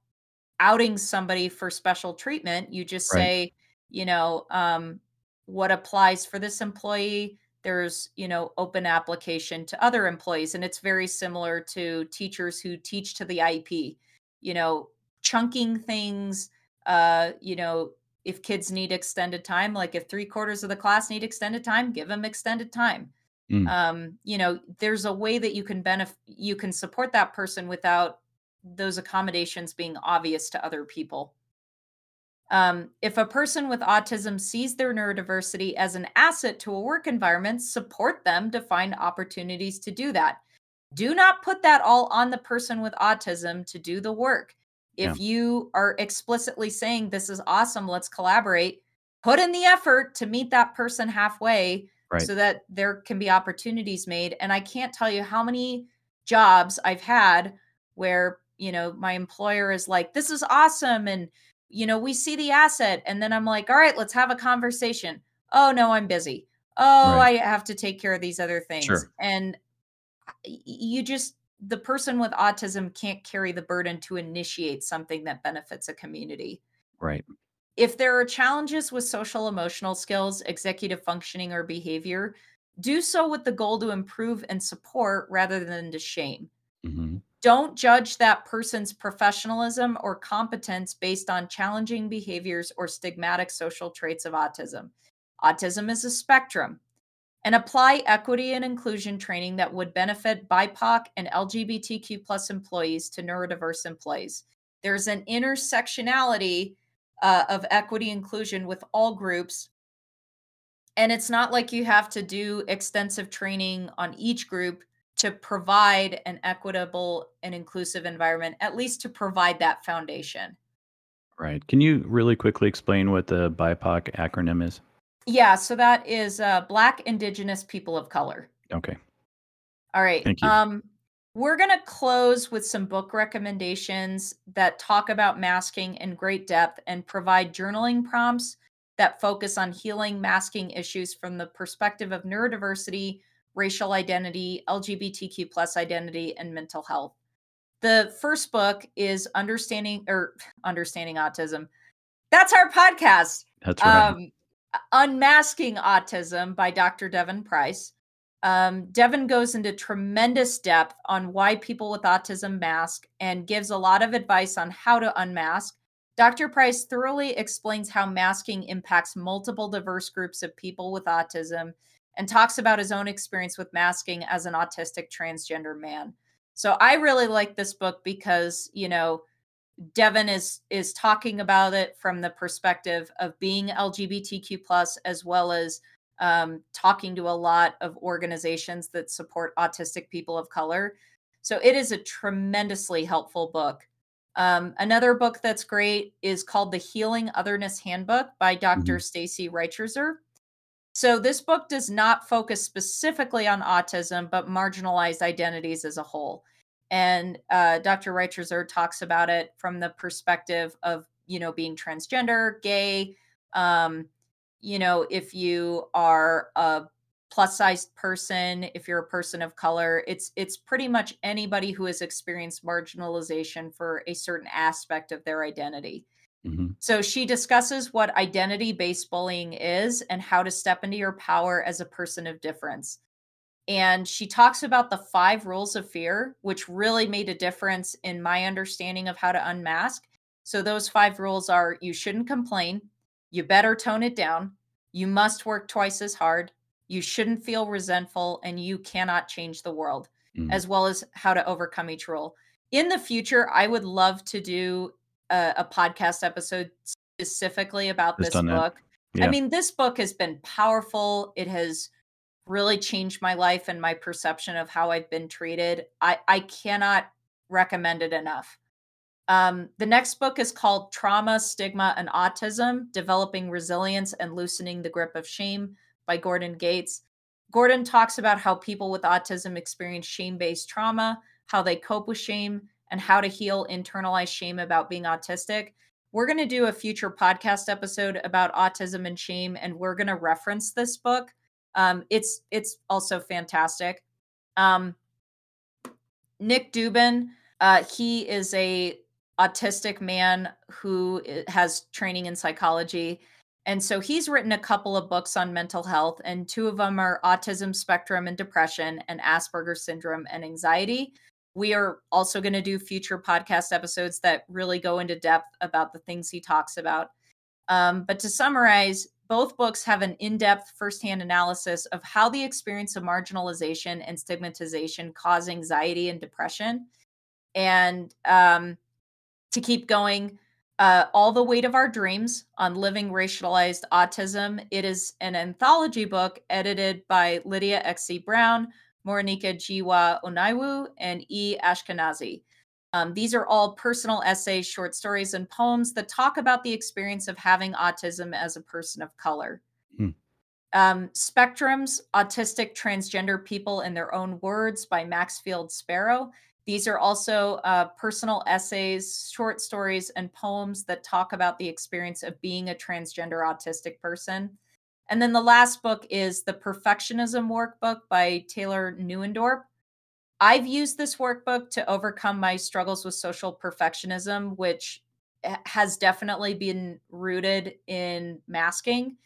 outing somebody for special treatment. You just Right. say, you know, um, what applies for this employee. There's, you know, open application to other employees. And it's very similar to teachers who teach to the IEP, you know, chunking things, uh, you know, if kids need extended time, like if three quarters of the class need extended time, give them extended time. Mm. Um, you know, there's a way that you can benefit, you can support that person without those accommodations being obvious to other people. Um, if a person with autism sees their neurodiversity as an asset to a work environment, support them to find opportunities to do that. Do not put that all on the person with autism to do the work. Yeah. If you are explicitly saying, This is awesome, let's collaborate, put in the effort to meet that person halfway Right. so that there can be opportunities made. And I can't tell you how many jobs I've had where, you know, my employer is like, This is awesome. And you know, we see the asset and then I'm like, all right, let's have a conversation. Oh, no, I'm busy. Oh, Right. I have to take care of these other things. Sure. And you just, the person with autism can't carry the burden to initiate something that benefits a community. Right. If there are challenges with social emotional skills, executive functioning, or behavior, do so with the goal to improve and support rather than to shame hmm don't judge that person's professionalism or competence based on challenging behaviors or stigmatic social traits of autism. Autism is a spectrum. And apply equity and inclusion training that would benefit BIPOC and LGBTQ plus employees to neurodiverse employees. There's an intersectionality uh, of equity inclusion with all groups. And it's not like you have to do extensive training on each group to provide an equitable and inclusive environment, at least to provide that foundation. Right. Can you really quickly explain what the BIPOC acronym is? Yeah, so that is uh, Black, Indigenous, People of Color. Okay. All right. Thank you. Um, we're going to close with some book recommendations that talk about masking in great depth and provide journaling prompts that focus on healing masking issues from the perspective of neurodiversity, racial identity, LGBTQ plus identity, and mental health. The first book is Understanding or <laughs> Understanding Autism. That's our podcast. That's right. Um, Unmasking Autism by Dr. Devon Price. Um, Devon goes into tremendous depth on why people with autism mask and gives a lot of advice on how to unmask. Dr. Price thoroughly explains how masking impacts multiple diverse groups of people with autism and talks about his own experience with masking as an autistic transgender man. So I really like this book because, you know, Devin is is talking about it from the perspective of being LGBTQ plus as well as um, talking to a lot of organizations that support autistic people of color. So it is a tremendously helpful book. Um, another book that's great is called The Healing Otherness Handbook by doctor mm-hmm. Stacee Reicherzer. So this book does not focus specifically on autism, but marginalized identities as a whole. And uh, Dr. Reicherzer talks about it from the perspective of, you know, being transgender, gay, um, you know, if you are a plus sized person, if you're a person of color, it's it's pretty much anybody who has experienced marginalization for a certain aspect of their identity. Mm-hmm. So she discusses what identity based bullying is and how to step into your power as a person of difference. And she talks about the five rules of fear, which really made a difference in my understanding of how to unmask. So, those five rules are you shouldn't complain, you better tone it down. You must work twice as hard. You shouldn't feel resentful and you cannot change the world, mm. as well as how to overcome each rule. In the future, I would love to do a, a podcast episode specifically about Just this book. Yeah. I mean, this book has been powerful. It has really changed my life and my perception of how I've been treated. I, I cannot recommend it enough. Um, the next book is called Trauma, Stigma, and Autism Developing Resilience and Loosening the Grip of Shame by Gordon Gates. Gordon talks about how people with autism experience shame based trauma, how they cope with shame, and how to heal internalized shame about being autistic. We're going to do a future podcast episode about autism and shame, and we're going to reference this book. Um, it's it's also fantastic. Um, Nick Dubin, uh, he is a autistic man who has training in psychology. And so he's written a couple of books on mental health, and two of them are autism spectrum and depression, and Asperger's syndrome and anxiety. We are also going to do future podcast episodes that really go into depth about the things he talks about. Um, but to summarize, both books have an in depth firsthand analysis of how the experience of marginalization and stigmatization cause anxiety and depression. And um, to keep going. Uh, All the Weight of Our Dreams on Living Racialized Autism. It is an anthology book edited by Lydia X.Z. Brown, Morenike Giwa Onaiwu, and E. Ashkenazy. Um, these are all personal essays, short stories, and poems that talk about the experience of having autism as a person of color. Hmm. Um, Spectrums Autistic Transgender People in Their Own Words by Maxfield Sparrow. These are also uh, personal essays, short stories, and poems that talk about the experience of being a transgender autistic person. And then the last book is the Perfectionism Workbook by Taylor Newendorp. I've used this workbook to overcome my struggles with social perfectionism, which has definitely been rooted in masking.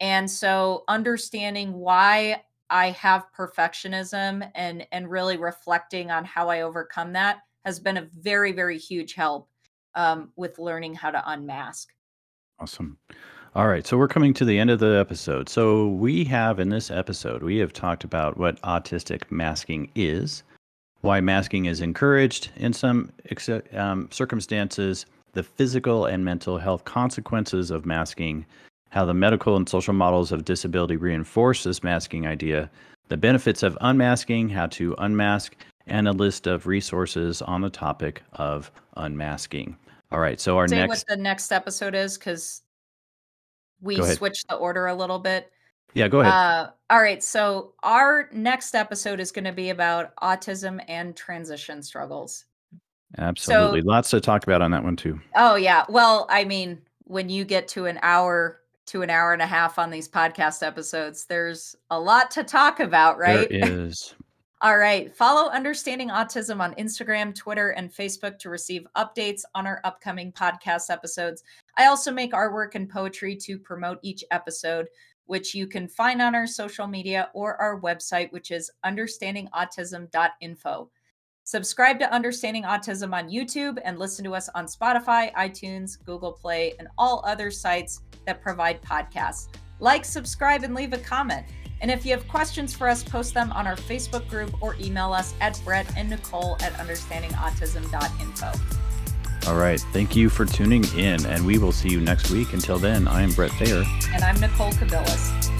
And so understanding why I have perfectionism and and really reflecting on how I overcome that has been a very very huge help um, with learning how to unmask. Awesome. All right, so we're coming to the end of the episode. So we have in this episode we have talked about what autistic masking is, why masking is encouraged in some um, circumstances, the physical and mental health consequences of masking, how the medical and social models of disability reinforce this masking idea, the benefits of unmasking, how to unmask, and a list of resources on the topic of unmasking. All right, so our Say next what the next episode is because we switched the order a little bit. Yeah, go ahead. Uh, all right, so our next episode is going to be about autism and transition struggles. Absolutely, so, lots to talk about on that one too. Oh yeah, well, I mean, when you get to an hour to an hour and a half on these podcast episodes. There's a lot to talk about, right? There <laughs> is. All right. Follow Understanding Autism on Instagram, Twitter, and Facebook to receive updates on our upcoming podcast episodes. I also make artwork and poetry to promote each episode, which you can find on our social media or our website, which is understandingautism.info. Subscribe to Understanding Autism on YouTube and listen to us on Spotify, iTunes, Google Play, and all other sites that provide podcasts. Like, subscribe, and leave a comment. And if you have questions for us, post them on our Facebook group or email us at Brett and Nicole at understandingautism.info. All right. Thank you for tuning in, and we will see you next week. Until then, I am Brett Thayer. And I'm Nicole Cabillas.